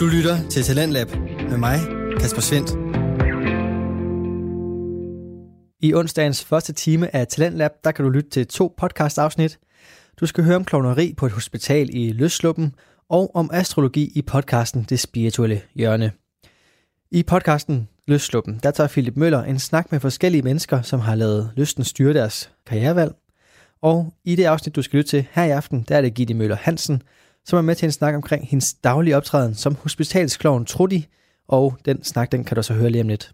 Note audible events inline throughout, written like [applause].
Du lytter til Talentlab med mig, Kasper Svendt. I onsdagens første time af Talentlab, der kan du lytte til to podcast-afsnit. Du skal høre om klovneri på et hospital i Løsluppen, og om astrologi i podcasten Det Spirituelle Hjørne. I podcasten Løsluppen, der tager Philip Møller en snak med forskellige mennesker, som har lavet lysten styre deres karrierevalg. Og i det afsnit, du skal lytte til her i aften, der er det Gitte Møller Hansen, som er med til en snak omkring hendes daglige optræden som hospitalskloven Trudy, og den snak, den kan du så høre lige om lidt.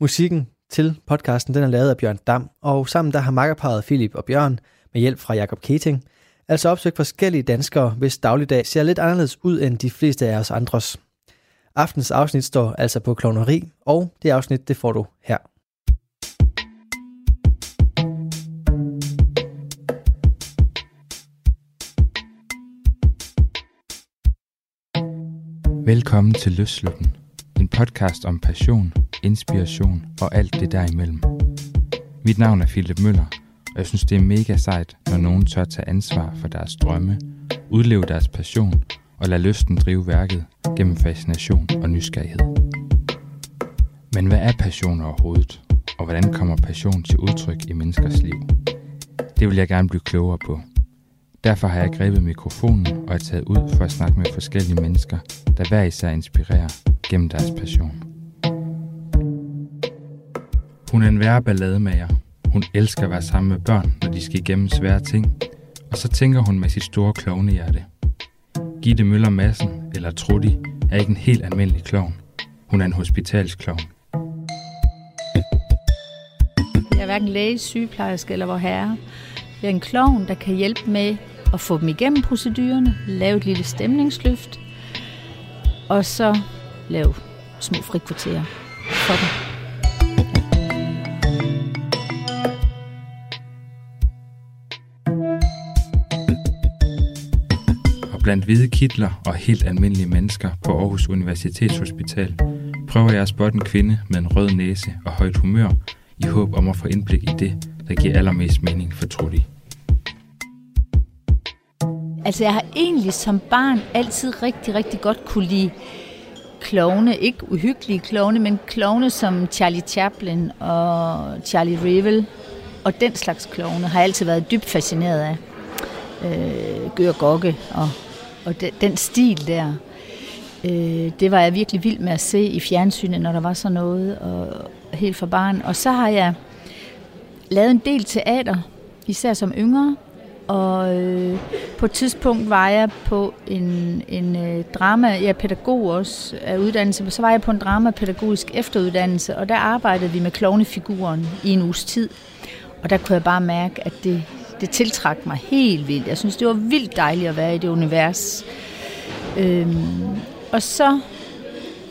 Musikken til podcasten, den er lavet af Bjørn Dam, og sammen der har makkerparet Philip og Bjørn med hjælp fra Jakob Keting, altså opsøgt forskellige danskere, hvis dagligdag ser lidt anderledes ud end de fleste af os andres. Aftens afsnit står altså på klovneri, og det afsnit, det får du her. Velkommen til Løsluppen, en podcast om passion, inspiration og alt det derimellem. Mit navn er Philip Møller, og jeg synes, det er mega sejt, når nogen tør tage ansvar for deres drømme, udleve deres passion og lade lysten drive værket gennem fascination og nysgerrighed. Men hvad er passion overhovedet, og hvordan kommer passion til udtryk i menneskers liv? Det vil jeg gerne blive klogere på. Derfor har jeg grebet mikrofonen og er taget ud for at snakke med forskellige mennesker, der hver især inspirerer gennem deres passion. Hun er en værre ballademager. Hun elsker at være sammen med børn, når de skal igennem svære ting. Og så tænker hun med sit store klovnehjerte. Gitte Møller Madsen, eller Trudy, er ikke en helt almindelig klovn. Hun er en hospitalsklovn. Jeg er hverken læge, sygeplejerske eller vor herre. Jeg er en klovn, der kan hjælpe med at få dem igennem procedurerne, lave et lille stemningsløft, og så lave små frikvarterer for dem. blandt hvide kitler og helt almindelige mennesker på Aarhus Universitetshospital prøver jeg at spotte en kvinde med en rød næse og højt humør i håb om at få indblik i det, der giver allermest mening for Trudy. Altså jeg har egentlig som barn altid rigtig, rigtig godt kunne lide klovne, ikke uhyggelige klovne, men klovne som Charlie Chaplin og Charlie Revel og den slags klovne har jeg altid været dybt fascineret af. Øh, Gør Gokke og og de, den stil der, øh, det var jeg virkelig vild med at se i fjernsynet, når der var sådan noget, og helt for barn. Og så har jeg lavet en del teater, især som yngre, og øh, på et tidspunkt var jeg på en, en øh, drama, jeg er pædagog også af uddannelse, så var jeg på en dramapædagogisk efteruddannelse, og der arbejdede vi med klovnefiguren i en uges tid. Og der kunne jeg bare mærke, at det, det tiltrak mig helt vildt. Jeg synes, det var vildt dejligt at være i det univers. Øhm, og så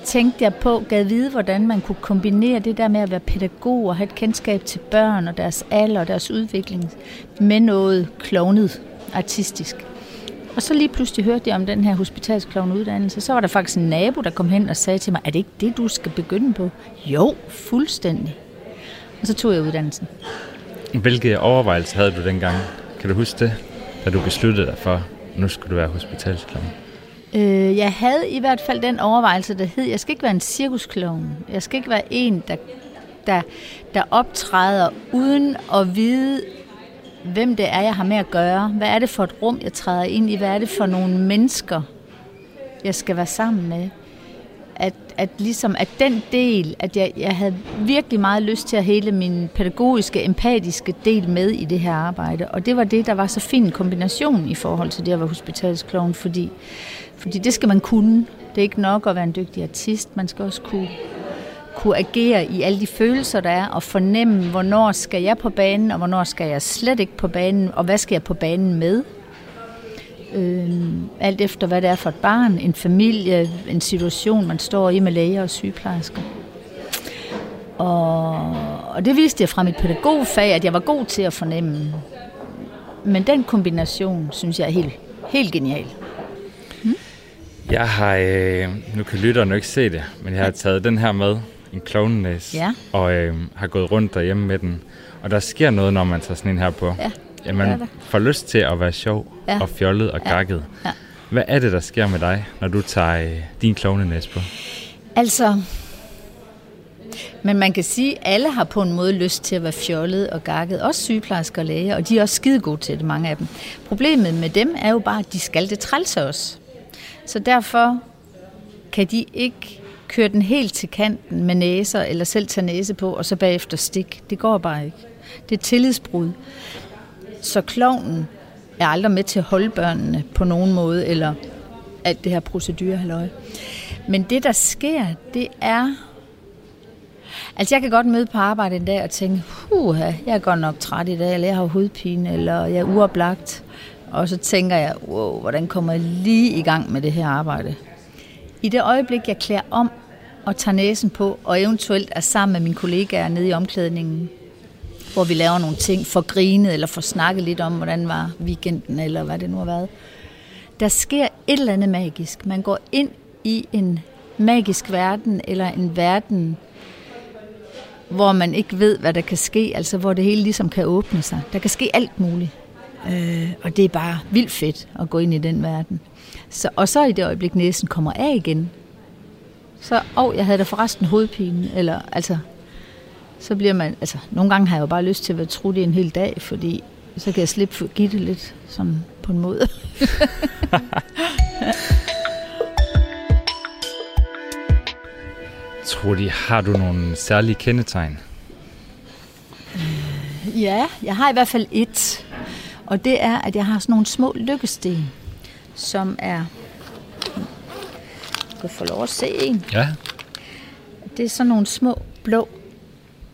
tænkte jeg på, gad vide, hvordan man kunne kombinere det der med at være pædagog og have et kendskab til børn og deres alder og deres udvikling med noget klovnet artistisk. Og så lige pludselig hørte jeg om den her hospitalsklovnuddannelse. Så var der faktisk en nabo, der kom hen og sagde til mig, er det ikke det, du skal begynde på? Jo, fuldstændig. Og så tog jeg uddannelsen. Hvilke overvejelser havde du dengang? Kan du huske det, da du besluttede dig for, at nu skulle du være hospitalsklovn? Øh, jeg havde i hvert fald den overvejelse, der hed, jeg skal ikke være en cirkusklovn. Jeg skal ikke være en, der, der, der optræder uden at vide, hvem det er, jeg har med at gøre. Hvad er det for et rum, jeg træder ind i? Hvad er det for nogle mennesker, jeg skal være sammen med? at, at ligesom at den del, at jeg, jeg havde virkelig meget lyst til at hele min pædagogiske, empatiske del med i det her arbejde. Og det var det, der var så fin kombination i forhold til det at være hospitalskloven, fordi, fordi det skal man kunne. Det er ikke nok at være en dygtig artist, man skal også kunne, kunne agere i alle de følelser, der er, og fornemme, hvornår skal jeg på banen, og hvornår skal jeg slet ikke på banen, og hvad skal jeg på banen med. Øh, alt efter hvad det er for et barn, en familie, en situation, man står i med læger og sygeplejersker. Og, og det viste jeg fra mit pædagogfag, at jeg var god til at fornemme. Men den kombination, synes jeg er helt, helt genial. Jeg har, øh, nu kan lytterne ikke se det, men jeg har taget den her med, en klovnenæs, ja. og øh, har gået rundt derhjemme med den. Og der sker noget, når man tager sådan en her på. Ja. Ja, man får lyst til at være sjov ja. og fjollet og gakket. Ja. Hvad er det, der sker med dig, når du tager øh, din klovnenæs på? Altså, men man kan sige, at alle har på en måde lyst til at være fjollet og gakket. Også sygeplejersker og læger, og de er også skide gode til det, mange af dem. Problemet med dem er jo bare, at de skal det trælse os. Så derfor kan de ikke køre den helt til kanten med næser, eller selv tage næse på, og så bagefter stik. Det går bare ikke. Det er tillidsbrud. Så klovnen er aldrig med til at holde børnene på nogen måde, eller alt det her procedurehalløj. Men det, der sker, det er... Altså, jeg kan godt møde på arbejde en dag og tænke, huha, jeg er godt nok træt i dag, eller jeg har hovedpine, eller jeg er uoplagt. Og så tænker jeg, wow, hvordan kommer jeg lige i gang med det her arbejde? I det øjeblik, jeg klæder om og tager næsen på, og eventuelt er sammen med mine kollegaer nede i omklædningen, hvor vi laver nogle ting, for grinet eller for snakket lidt om, hvordan var weekenden, eller hvad det nu har været. Der sker et eller andet magisk. Man går ind i en magisk verden, eller en verden, hvor man ikke ved, hvad der kan ske, altså hvor det hele ligesom kan åbne sig. Der kan ske alt muligt. Øh, og det er bare vildt fedt at gå ind i den verden. Så, og så i det øjeblik, næsen kommer af igen, så, åh, oh, jeg havde da forresten hovedpine, eller altså, så bliver man, altså, nogle gange har jeg jo bare lyst til at være trudt i en hel dag, fordi så kan jeg slippe for at give det lidt sådan på en måde. [laughs] Trudy, har du nogle særlige kendetegn? Ja, jeg har i hvert fald et. Og det er, at jeg har sådan nogle små lykkesten, som er... Du kan få lov at se en. Ja. Det er sådan nogle små blå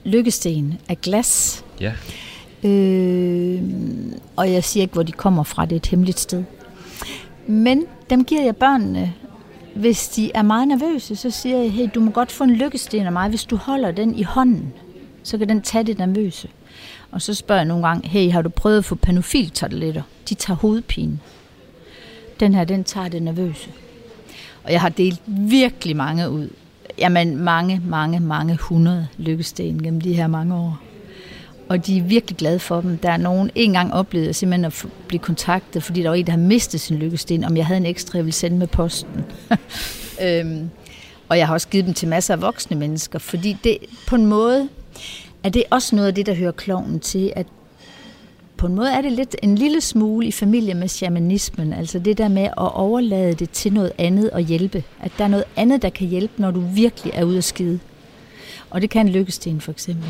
lykkesten af glas. Ja. Øh, og jeg siger ikke, hvor de kommer fra. Det er et hemmeligt sted. Men dem giver jeg børnene. Hvis de er meget nervøse, så siger jeg, hey, du må godt få en lykkesten af mig. Hvis du holder den i hånden, så kan den tage det nervøse. Og så spørger jeg nogle gange, hey, har du prøvet at få panofiltabletter? De tager hovedpine. Den her, den tager det nervøse. Og jeg har delt virkelig mange ud. Jamen mange, mange, mange hundrede lykkesten gennem de her mange år. Og de er virkelig glade for dem. Der er nogen en gang oplevet simpelthen at blive kontaktet, fordi der var en, der havde mistet sin lykkesten, om jeg havde en ekstra, jeg ville sende med posten. [laughs] øhm, og jeg har også givet dem til masser af voksne mennesker, fordi det på en måde er det også noget af det, der hører kloven til, at på en måde er det lidt en lille smule i familie med shamanismen, altså det der med at overlade det til noget andet og hjælpe. At der er noget andet, der kan hjælpe, når du virkelig er ude at skide. Og det kan en lykkesten for eksempel.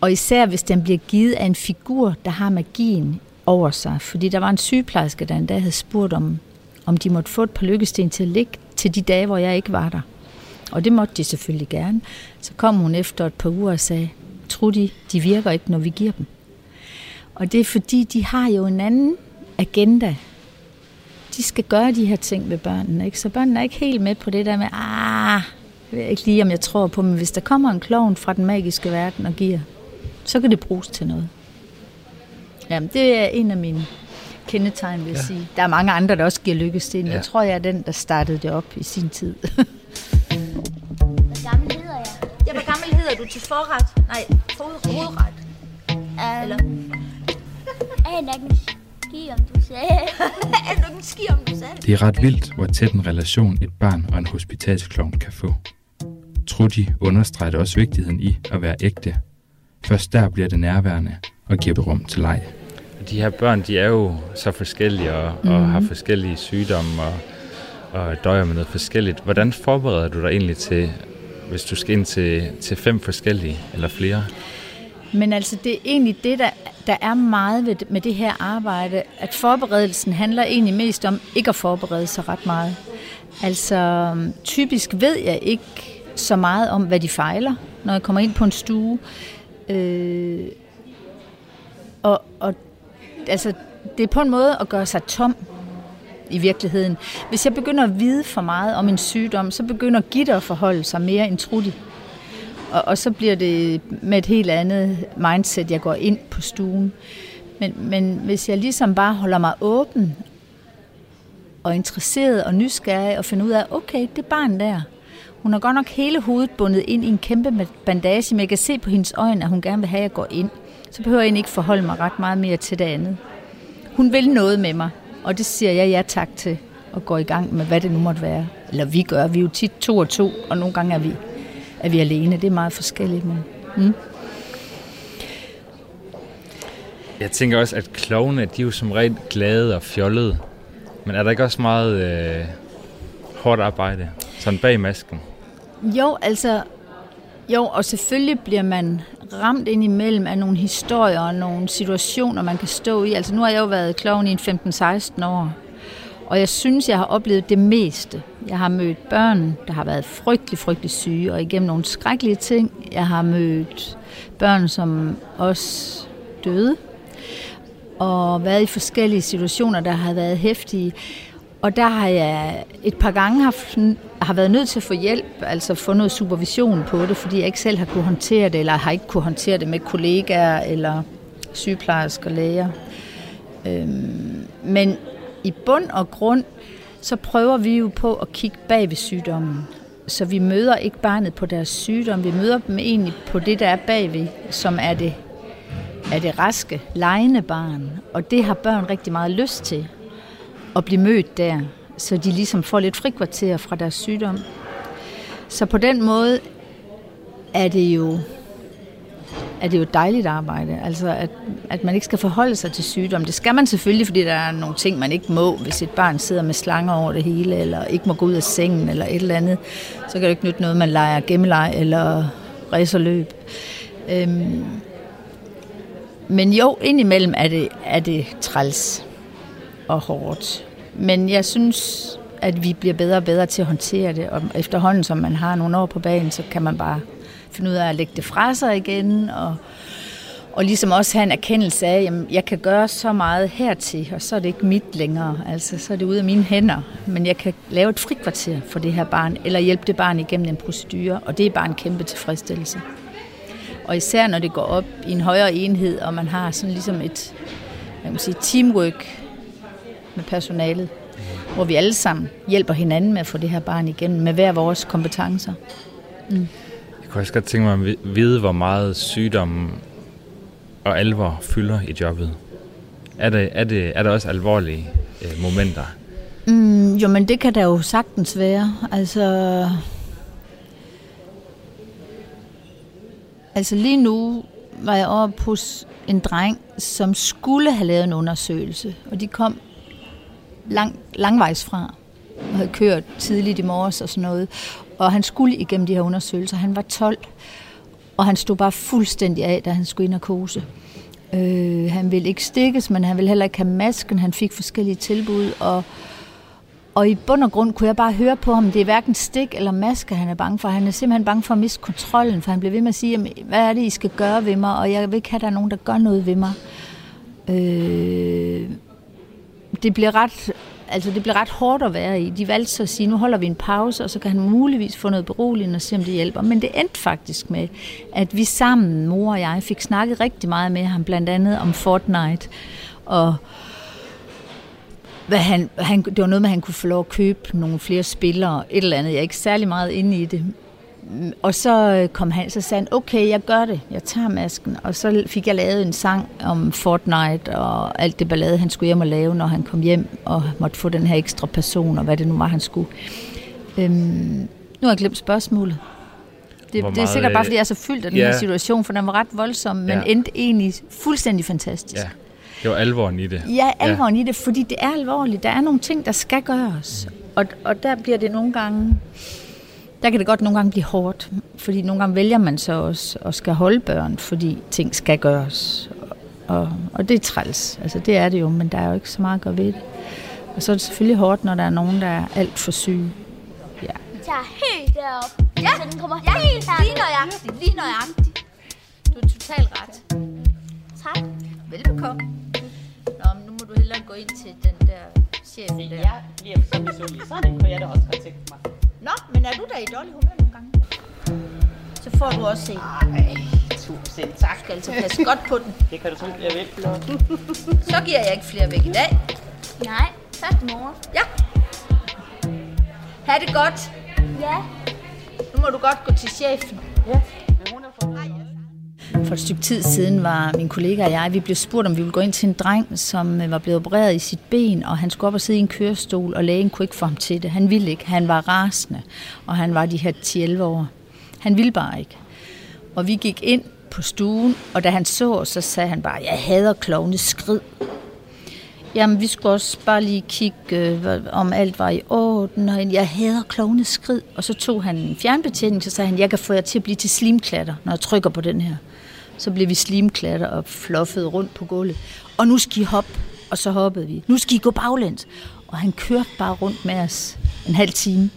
Og især hvis den bliver givet af en figur, der har magien over sig. Fordi der var en sygeplejerske, der endda havde spurgt om, om de måtte få et par lykkesten til at ligge til de dage, hvor jeg ikke var der. Og det måtte de selvfølgelig gerne. Så kom hun efter et par uger og sagde, Trudy, de virker ikke, når vi giver dem. Og det er fordi, de har jo en anden agenda. De skal gøre de her ting med børnene, ikke? Så børnene er ikke helt med på det der med, ah, jeg ved ikke lige, om jeg tror på, men hvis der kommer en klovn fra den magiske verden og giver, så kan det bruges til noget. Jamen, det er en af mine kendetegn, vil jeg ja. sige. Der er mange andre, der også giver lykkesten. Ja. Jeg tror, jeg er den, der startede det op i sin tid. [laughs] Gammel hedder jeg? ja, hvor gammel hedder du til forret? Nej, hovedret. Um, Eller? er nok en ski, om du sagde. [laughs] er du en ski, om du sagde Det er ret vildt, hvor tæt en relation et barn og en hospitalsklovn kan få. Trudy understreger også vigtigheden i at være ægte. Først der bliver det nærværende og giver rum til leg. De her børn, de er jo så forskellige og, mm. og har forskellige sygdomme og, og døjer med noget forskelligt. Hvordan forbereder du dig egentlig til, hvis du skal ind til, til fem forskellige eller flere? Men altså, det er egentlig det, der, der er meget ved, med det her arbejde, at forberedelsen handler egentlig mest om ikke at forberede sig ret meget. Altså, typisk ved jeg ikke så meget om, hvad de fejler, når jeg kommer ind på en stue. Øh, og, og altså, det er på en måde at gøre sig tom i virkeligheden. Hvis jeg begynder at vide for meget om en sygdom, så begynder Gitter at forholde sig mere end Trudy. Og, og så bliver det med et helt andet mindset, jeg går ind på stuen. Men, men hvis jeg ligesom bare holder mig åben og interesseret og nysgerrig og finder ud af, okay, det barn der. Hun har godt nok hele hovedet bundet ind i en kæmpe bandage, men jeg kan se på hendes øjne, at hun gerne vil have, at jeg går ind. Så behøver jeg egentlig ikke forholde mig ret meget mere til det andet. Hun vil noget med mig, og det siger jeg ja tak til og går i gang med, hvad det nu måtte være. Eller vi gør, vi er jo tit to og to, og nogle gange er vi, er vi alene. Det er meget forskelligt, men... Mm. Jeg tænker også, at klovne, de er jo som regel glade og fjollede. Men er der ikke også meget øh, hårdt arbejde, sådan bag masken? Jo, altså... Jo, og selvfølgelig bliver man ramt ind imellem af nogle historier og nogle situationer, man kan stå i. Altså nu har jeg jo været klovn i en 15-16 år, og jeg synes, jeg har oplevet det meste. Jeg har mødt børn, der har været frygtelig, frygtelig syge, og igennem nogle skrækkelige ting. Jeg har mødt børn, som også døde, og været i forskellige situationer, der har været hæftige. Og der har jeg et par gange haft, har været nødt til at få hjælp, altså få noget supervision på det, fordi jeg ikke selv har kunne håndtere det, eller har ikke kunne håndtere det med kollegaer eller sygeplejersker, læger. Øhm, men i bund og grund, så prøver vi jo på at kigge bag ved sygdommen. Så vi møder ikke barnet på deres sygdom, vi møder dem egentlig på det, der er bagved, som er det, er det raske, lejende barn. Og det har børn rigtig meget lyst til, at blive mødt der, så de ligesom får lidt frikvarter fra deres sygdom. Så på den måde er det jo er det jo et dejligt arbejde. Altså, at, at man ikke skal forholde sig til sygdom. Det skal man selvfølgelig, fordi der er nogle ting, man ikke må. Hvis et barn sidder med slanger over det hele, eller ikke må gå ud af sengen, eller et eller andet, så kan det ikke nytte noget, man leger gemmeleg eller racerløb. Øhm, men jo, indimellem er det, er det træls og hårdt. Men jeg synes, at vi bliver bedre og bedre til at håndtere det, og efterhånden, som man har nogle år på banen, så kan man bare finde ud af at lægge det fra sig igen, og, og ligesom også have en erkendelse af, at jeg kan gøre så meget hertil, og så er det ikke mit længere, altså så er det ude af mine hænder, men jeg kan lave et frikvarter for det her barn, eller hjælpe det barn igennem en procedure, og det er bare en kæmpe tilfredsstillelse. Og især når det går op i en højere enhed, og man har sådan ligesom et jeg kan sige, teamwork med personalet, hvor vi alle sammen hjælper hinanden med at få det her barn igennem med hver vores kompetencer. Mm. Jeg kunne også godt tænke mig at vide, hvor meget sygdom og alvor fylder i jobbet. Er det, er det, er der også alvorlige øh, momenter? Mm, jo, men det kan der jo sagtens være. Altså, altså lige nu var jeg oppe hos en dreng, som skulle have lavet en undersøgelse, og de kom lang, langvejs fra og havde kørt tidligt i morges og sådan noget. Og han skulle igennem de her undersøgelser. Han var 12, og han stod bare fuldstændig af, da han skulle i narkose. Øh, han ville ikke stikkes, men han ville heller ikke have masken. Han fik forskellige tilbud, og, og i bund og grund kunne jeg bare høre på ham, det er hverken stik eller maske, han er bange for. Han er simpelthen bange for at miste kontrollen, for han blev ved med at sige, hvad er det, I skal gøre ved mig, og jeg vil ikke have, at der er nogen, der gør noget ved mig. Øh, det bliver ret altså det blev ret hårdt at være i. De valgte så at sige, nu holder vi en pause, og så kan han muligvis få noget beroligende og se, om det hjælper. Men det endte faktisk med, at vi sammen, mor og jeg, fik snakket rigtig meget med ham, blandt andet om Fortnite. Og hvad han, han, det var noget med, at han kunne få lov at købe nogle flere spillere, et eller andet. Jeg er ikke særlig meget inde i det. Og så øh, kom han, så sagde han, okay, jeg gør det, jeg tager masken. Og så fik jeg lavet en sang om Fortnite og alt det ballade, han skulle hjem og lave, når han kom hjem og måtte få den her ekstra person, og hvad det nu var, han skulle. Øhm, nu har jeg glemt spørgsmålet. Det, meget, det er sikkert bare, fordi jeg er så fyldt af den ja. her situation, for den var ret voldsom, men ja. endte egentlig fuldstændig fantastisk. Ja. Det var alvoren i det. Ja, alvoren ja. i det, fordi det er alvorligt. Der er nogle ting, der skal gøres. Og, og der bliver det nogle gange der kan det godt nogle gange blive hårdt, fordi nogle gange vælger man så også at skal holde børn, fordi ting skal gøres. Og, og det er træls, altså det er det jo, men der er jo ikke så meget at gøre ved det. Og så er det selvfølgelig hårdt, når der er nogen, der er alt for syge. Ja. Jeg tager helt derop, ja. så den kommer ja. helt her. Lige nøjagtigt, lige nøjagtigt. Du er totalt ret. Tak. Velbekomme. Nå, men nu må du hellere gå ind til den der chef der. Ja, bliver så misundelig. Sådan kunne jeg da også godt tænke mig. Nå, men er du da i dårlig humør nogle gange? Så får du også en. Nej, tusind tak. Du skal altså passe godt på den. Det kan du tro, jeg vil. Så giver jeg ikke flere væk i dag. Nej, i morgen. Ja. Ha' det godt. Ja. Nu må du godt gå til chefen. Ja, men hun er for. For et stykke tid siden var min kollega og jeg, vi blev spurgt, om vi ville gå ind til en dreng, som øh, var blevet opereret i sit ben, og han skulle op og sidde i en kørestol, og lægen kunne ikke få ham til det. Han ville ikke. Han var rasende, og han var de her 10-11 år. Han ville bare ikke. Og vi gik ind på stuen, og da han så, os, så sagde han bare, jeg hader klovne skrid. Jamen, vi skulle også bare lige kigge, øh, om alt var i orden, og jeg hader klovne skrid. Og så tog han en fjernbetjening, så sagde han, jeg kan få jer til at blive til slimklatter, når jeg trykker på den her. Så blev vi slimklatter og fluffede rundt på gulvet. Og nu skal I hoppe, og så hoppede vi. Nu skal I gå baglæns. Og han kørte bare rundt med os en halv time.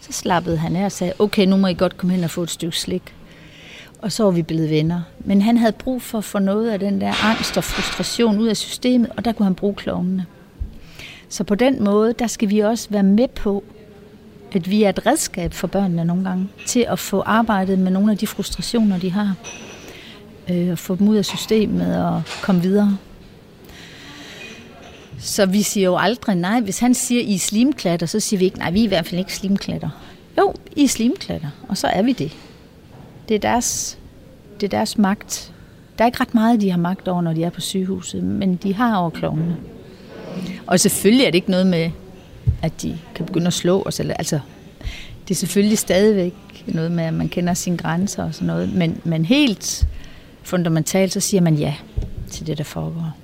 Så slappede han af og sagde, okay, nu må I godt komme hen og få et stykke slik. Og så var vi blevet venner. Men han havde brug for at få noget af den der angst og frustration ud af systemet, og der kunne han bruge klovnene. Så på den måde, der skal vi også være med på, at vi er et redskab for børnene nogle gange, til at få arbejdet med nogle af de frustrationer, de har. Øh, og få dem ud af systemet og komme videre. Så vi siger jo aldrig nej. Hvis han siger, I er slimklatter, så siger vi ikke, nej, vi er i hvert fald ikke slimklatter. Jo, I er slimklatter, og så er vi det. Det er deres, det er deres magt. Der er ikke ret meget, de har magt over, når de er på sygehuset, men de har over klovnene. Og selvfølgelig er det ikke noget med, at de kan begynde at slå os. Eller, altså, det er selvfølgelig stadigvæk noget med, at man kender sine grænser og sådan noget. Men, men helt fundamentalt, så siger man ja til det, der foregår.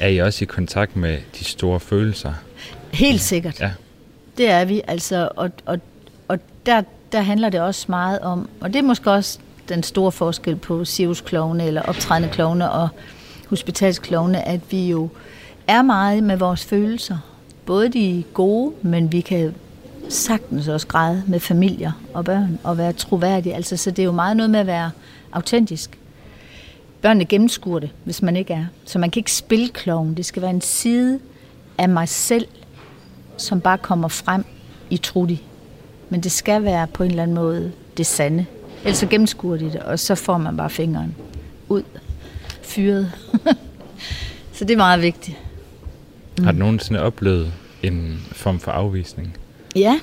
Er I også i kontakt med de store følelser? Helt sikkert. Ja. Det er vi, altså, og, og, og der, der handler det også meget om, og det er måske også den store forskel på cirkusklovne eller optrædende klovne og hospitalsklovne, at vi jo er meget med vores følelser. Både de gode, men vi kan sagtens også græde med familier og børn og være troværdige. Altså, så det er jo meget noget med at være autentisk. Børnene gennemskuer det, hvis man ikke er. Så man kan ikke spille kloven. Det skal være en side af mig selv, som bare kommer frem i Trudy. Men det skal være på en eller anden måde det sande. Ellers så gennemskuer de det, og så får man bare fingeren ud. Fyret. [laughs] så det er meget vigtigt. Mm. Har du nogensinde oplevet en form for afvisning? Ja.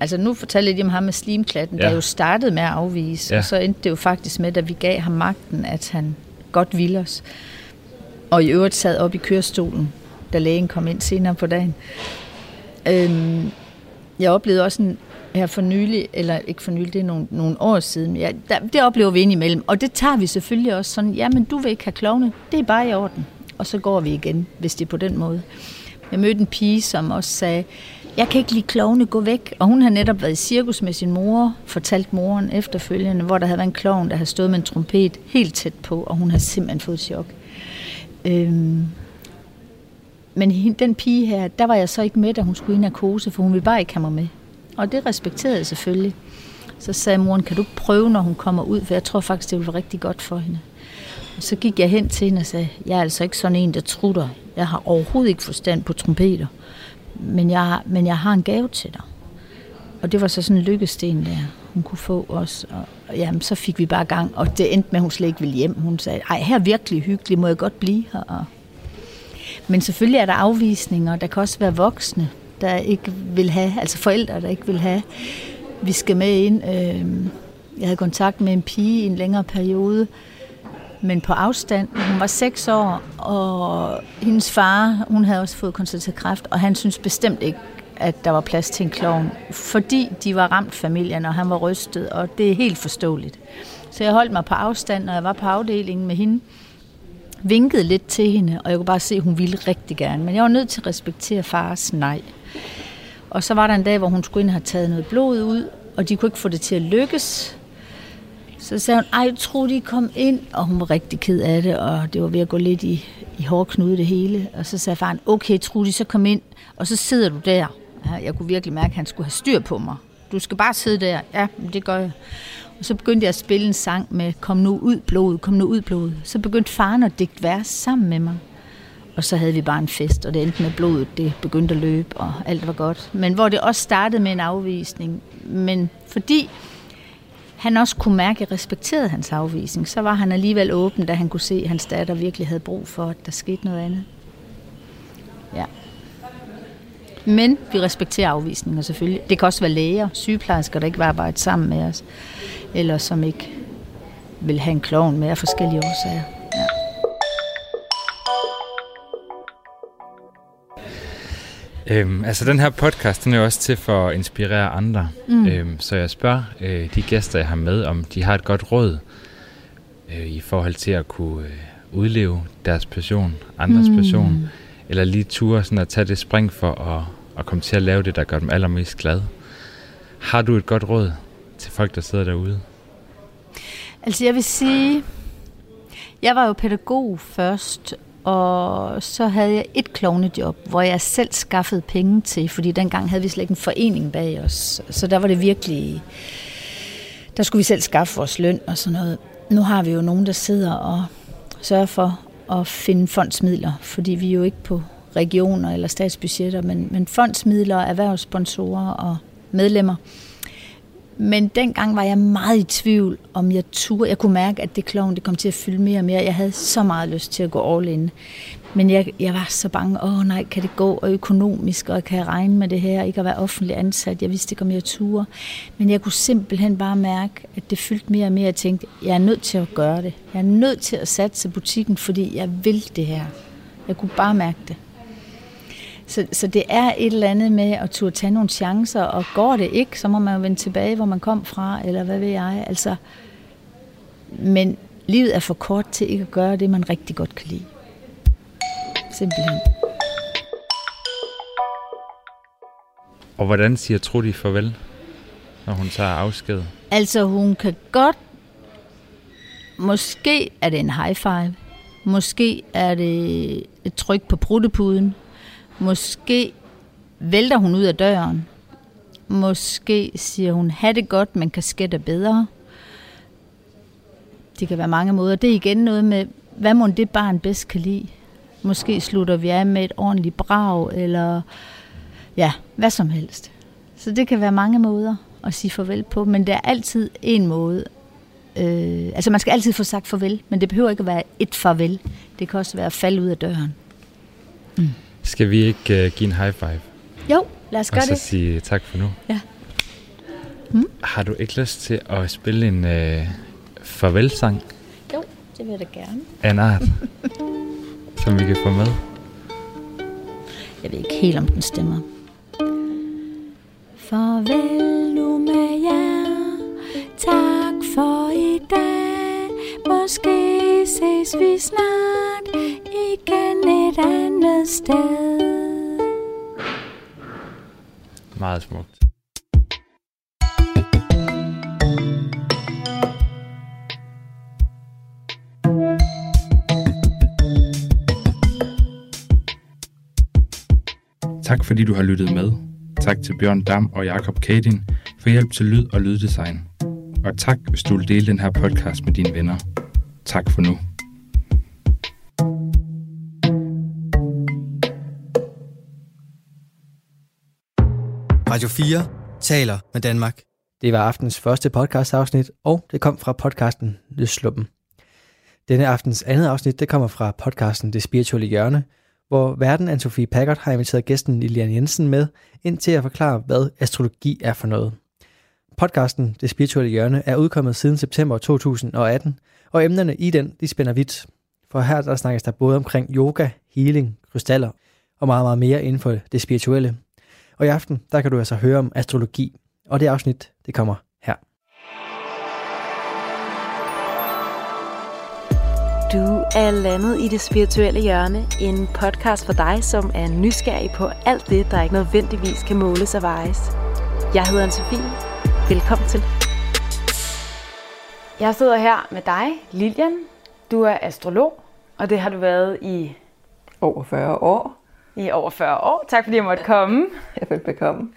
Altså nu fortalte jeg om ham med slimklatten, ja. der jo startede med at afvise, ja. og så endte det jo faktisk med, at vi gav ham magten, at han godt ville os. Og i øvrigt sad op i kørestolen, da lægen kom ind senere på dagen. Øhm, jeg oplevede også en, her for nylig, eller ikke for nylig, det er nogle, nogle år siden, ja, der, det oplever vi indimellem, og det tager vi selvfølgelig også sådan, jamen du vil ikke have klovne, det er bare i orden, og så går vi igen, hvis det er på den måde. Jeg mødte en pige, som også sagde, jeg kan ikke lide klovne, gå væk. Og hun har netop været i cirkus med sin mor, fortalt moren efterfølgende, hvor der havde været en klovn, der havde stået med en trompet helt tæt på, og hun har simpelthen fået chok. Øhm, men den pige her, der var jeg så ikke med, da hun skulle i narkose, for hun ville bare ikke have mig med. Og det respekterede jeg selvfølgelig. Så sagde moren, kan du prøve, når hun kommer ud, for jeg tror faktisk, det vil være rigtig godt for hende. Og så gik jeg hen til hende og sagde, jeg er altså ikke sådan en, der trutter. Jeg har overhovedet ikke forstand på trompeter men jeg, men jeg har en gave til dig. Og det var så sådan en lykkesten der, hun kunne få os. Og, og jamen, så fik vi bare gang, og det endte med, at hun slet ikke ville hjem. Hun sagde, ej, her er virkelig hyggeligt, må jeg godt blive her? Og, men selvfølgelig er der afvisninger, der kan også være voksne, der ikke vil have, altså forældre, der ikke vil have. Vi skal med ind. Øh, jeg havde kontakt med en pige i en længere periode, men på afstand. Hun var seks år, og hendes far, hun havde også fået konstateret kræft, og han synes bestemt ikke, at der var plads til en klovn, fordi de var ramt familien, og han var rystet, og det er helt forståeligt. Så jeg holdt mig på afstand, når jeg var på afdelingen med hende, vinkede lidt til hende, og jeg kunne bare se, at hun ville rigtig gerne. Men jeg var nødt til at respektere fars nej. Og så var der en dag, hvor hun skulle ind og have taget noget blod ud, og de kunne ikke få det til at lykkes. Så sagde hun, ej, Trudy, kom ind. Og hun var rigtig ked af det, og det var ved at gå lidt i, i hårdknude det hele. Og så sagde faren, okay, Trudy, så kom ind. Og så sidder du der. Ja, jeg kunne virkelig mærke, at han skulle have styr på mig. Du skal bare sidde der. Ja, det gør jeg. Og så begyndte jeg at spille en sang med, kom nu ud blod, kom nu ud blod. Så begyndte faren at digte vers sammen med mig. Og så havde vi bare en fest, og det endte med blodet, det begyndte at løbe, og alt var godt. Men hvor det også startede med en afvisning. Men fordi han også kunne mærke, at respekterede hans afvisning, så var han alligevel åben, da han kunne se, at hans datter virkelig havde brug for, at der skete noget andet. Ja. Men vi respekterer afvisninger selvfølgelig. Det kan også være læger, sygeplejersker, der ikke vil arbejde sammen med os, eller som ikke vil have en klovn med af forskellige årsager. Øhm, altså den her podcast, den er jo også til for at inspirere andre. Mm. Øhm, så jeg spørger øh, de gæster, jeg har med, om de har et godt råd øh, i forhold til at kunne øh, udleve deres passion, andres mm. passion, eller lige ture sådan at tage det spring for at, at komme til at lave det, der gør dem allermest glade. Har du et godt råd til folk, der sidder derude? Altså jeg vil sige, jeg var jo pædagog først, og så havde jeg et klovnejob, hvor jeg selv skaffede penge til, fordi dengang havde vi slet ikke en forening bag os. Så der var det virkelig, der skulle vi selv skaffe vores løn og sådan noget. Nu har vi jo nogen, der sidder og sørger for at finde fondsmidler, fordi vi er jo ikke på regioner eller statsbudgetter, men, men fondsmidler, erhvervssponsorer og medlemmer. Men dengang var jeg meget i tvivl, om jeg turde. Jeg kunne mærke, at det klovn det kom til at fylde mere og mere. Jeg havde så meget lyst til at gå all in. Men jeg, jeg var så bange, åh nej, kan det gå og økonomisk, og kan jeg regne med det her, ikke at være offentlig ansat. Jeg vidste ikke, om jeg turde. Men jeg kunne simpelthen bare mærke, at det fyldte mere og mere. Jeg tænkte, jeg er nødt til at gøre det. Jeg er nødt til at satse butikken, fordi jeg vil det her. Jeg kunne bare mærke det. Så, så det er et eller andet med at turde tage nogle chancer, og går det ikke, så må man jo vende tilbage, hvor man kom fra, eller hvad ved jeg. Altså, men livet er for kort til ikke at gøre det, man rigtig godt kan lide. Simpelthen. Og hvordan siger Trudy farvel, når hun tager afsked? Altså, hun kan godt... Måske er det en high five. Måske er det et tryk på bruttepuden. Måske vælter hun ud af døren. Måske siger hun, have det godt, men kasket er bedre. Det kan være mange måder. Det er igen noget med, hvad må det barn bedst kan lide. Måske slutter vi af med et ordentligt brag, eller ja, hvad som helst. Så det kan være mange måder at sige farvel på, men der er altid en måde. Øh, altså man skal altid få sagt farvel, men det behøver ikke at være et farvel. Det kan også være at falde ud af døren. Mm. Skal vi ikke uh, give en high five? Jo, lad os gøre det. Og så sige tak for nu. Ja. Mm. Har du ikke lyst til at spille en uh, farvelsang? Jo, det vil jeg da gerne. Af en art, [laughs] som vi kan få med? Jeg ved ikke helt, om den stemmer. Farvel nu med jer, tak for i dag. Måske ses vi snart et andet sted. Meget smukt. Tak fordi du har lyttet med. Tak til Bjørn Dam og Jakob Kadin for hjælp til lyd og lyddesign. Og tak, hvis du vil dele den her podcast med dine venner. Tak for nu. Radio 4 taler med Danmark. Det var aftens første podcast-afsnit, og det kom fra podcasten Løsluppen. Denne aftens andet afsnit, det kommer fra podcasten Det Spirituelle Hjørne, hvor verden anne Sofie Packard har inviteret gæsten Lilian Jensen med ind til at forklare, hvad astrologi er for noget. Podcasten Det Spirituelle Hjørne er udkommet siden september 2018, og emnerne i den, de spænder vidt. For her der snakkes der både omkring yoga, healing, krystaller og meget, meget mere inden for det spirituelle. Og i aften, der kan du altså høre om astrologi, og det afsnit, det kommer her. Du er landet i det spirituelle hjørne, en podcast for dig, som er nysgerrig på alt det, der ikke nødvendigvis kan måles og vejes. Jeg hedder Anne-Sophie. Velkommen til. Jeg sidder her med dig, Lilian. Du er astrolog, og det har du været i over 40 år. I over 40 år. Tak fordi jeg måtte komme. Jeg er velbekomme.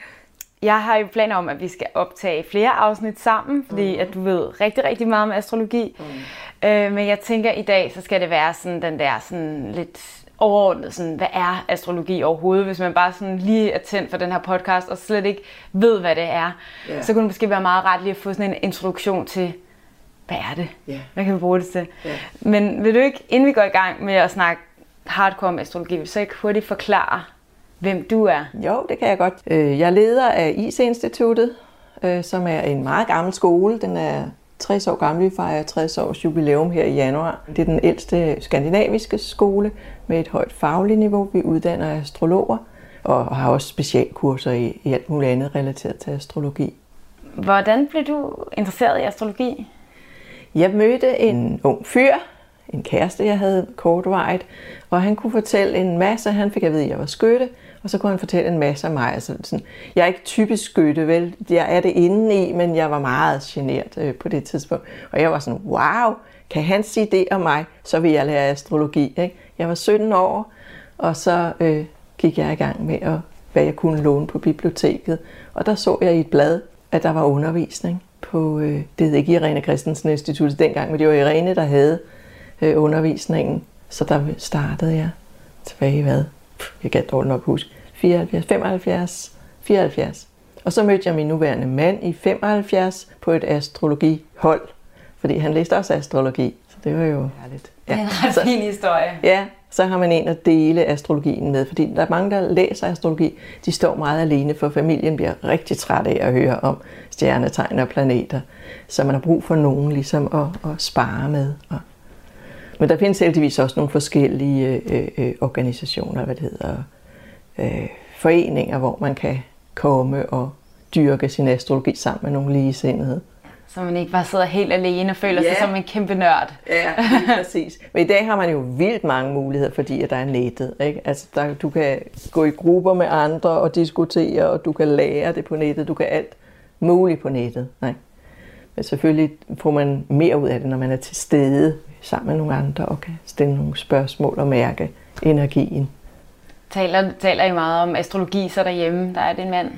Jeg har jo planer om, at vi skal optage flere afsnit sammen, fordi mm. at du ved rigtig, rigtig meget om astrologi. Mm. Øh, men jeg tænker, at i dag så skal det være sådan den der sådan lidt overordnet, sådan, hvad er astrologi overhovedet? Hvis man bare sådan lige er tændt for den her podcast, og slet ikke ved, hvad det er, yeah. så kunne det måske være meget ret lige at få sådan en introduktion til, hvad er det? Yeah. Hvad kan vi bruge det til? Yeah. Men vil du ikke, inden vi går i gang med at snakke hardcore om astrologi, vil du så ikke hurtigt forklare, hvem du er? Jo, det kan jeg godt. Øh, jeg er leder af IC-instituttet, øh, som er en meget gammel skole. Den er 60 år gammel. Vi fejrer 60 års jubilæum her i januar. Det er den ældste skandinaviske skole med et højt fagligt niveau. Vi uddanner astrologer og har også specialkurser i, i alt muligt andet relateret til astrologi. Hvordan blev du interesseret i astrologi? Jeg mødte en ung fyr, en kæreste, jeg havde kortvarigt, og han kunne fortælle en masse. Han fik at vide, at jeg var skytte, og så kunne han fortælle en masse om mig. Altså, sådan, jeg er ikke typisk skytte, vel? Jeg er det inde i, men jeg var meget genert øh, på det tidspunkt. Og jeg var sådan, wow, kan han sige det om mig, så vil jeg lære astrologi. Ikke? Jeg var 17 år, og så øh, gik jeg i gang med, at, hvad jeg kunne låne på biblioteket. Og der så jeg i et blad, at der var undervisning på, øh, det hed ikke Irene Christensen Institut dengang, men det var Irene, der havde øh, undervisningen. Så der startede jeg tilbage i hvad? Jeg kan dårligt nok huske. 74, 75, 74. Og så mødte jeg min nuværende mand i 75 på et astrologihold, fordi han læste også astrologi. Så det var jo herligt. Ja. Det er en ret fin historie. Ja, så har man en at dele astrologien med, fordi der er mange, der læser astrologi, de står meget alene, for familien bliver rigtig træt af at høre om stjernetegn og planeter. Så man har brug for nogen ligesom at, at spare med. Og men der findes heldigvis også nogle forskellige øh, øh, organisationer, hvad det hedder, øh, foreninger, hvor man kan komme og dyrke sin astrologi sammen med nogle ligesindede. Så man ikke bare sidder helt alene og føler yeah. sig som en kæmpe nørd. Ja, præcis. Men i dag har man jo vildt mange muligheder, fordi at der er nettet. Ikke? Altså, der, du kan gå i grupper med andre og diskutere, og du kan lære det på nettet. Du kan alt muligt på nettet. Nej. Men selvfølgelig får man mere ud af det, når man er til stede sammen med nogle andre og kan stille nogle spørgsmål og mærke energien. Taler, taler I meget om astrologi så derhjemme? Der er det en mand.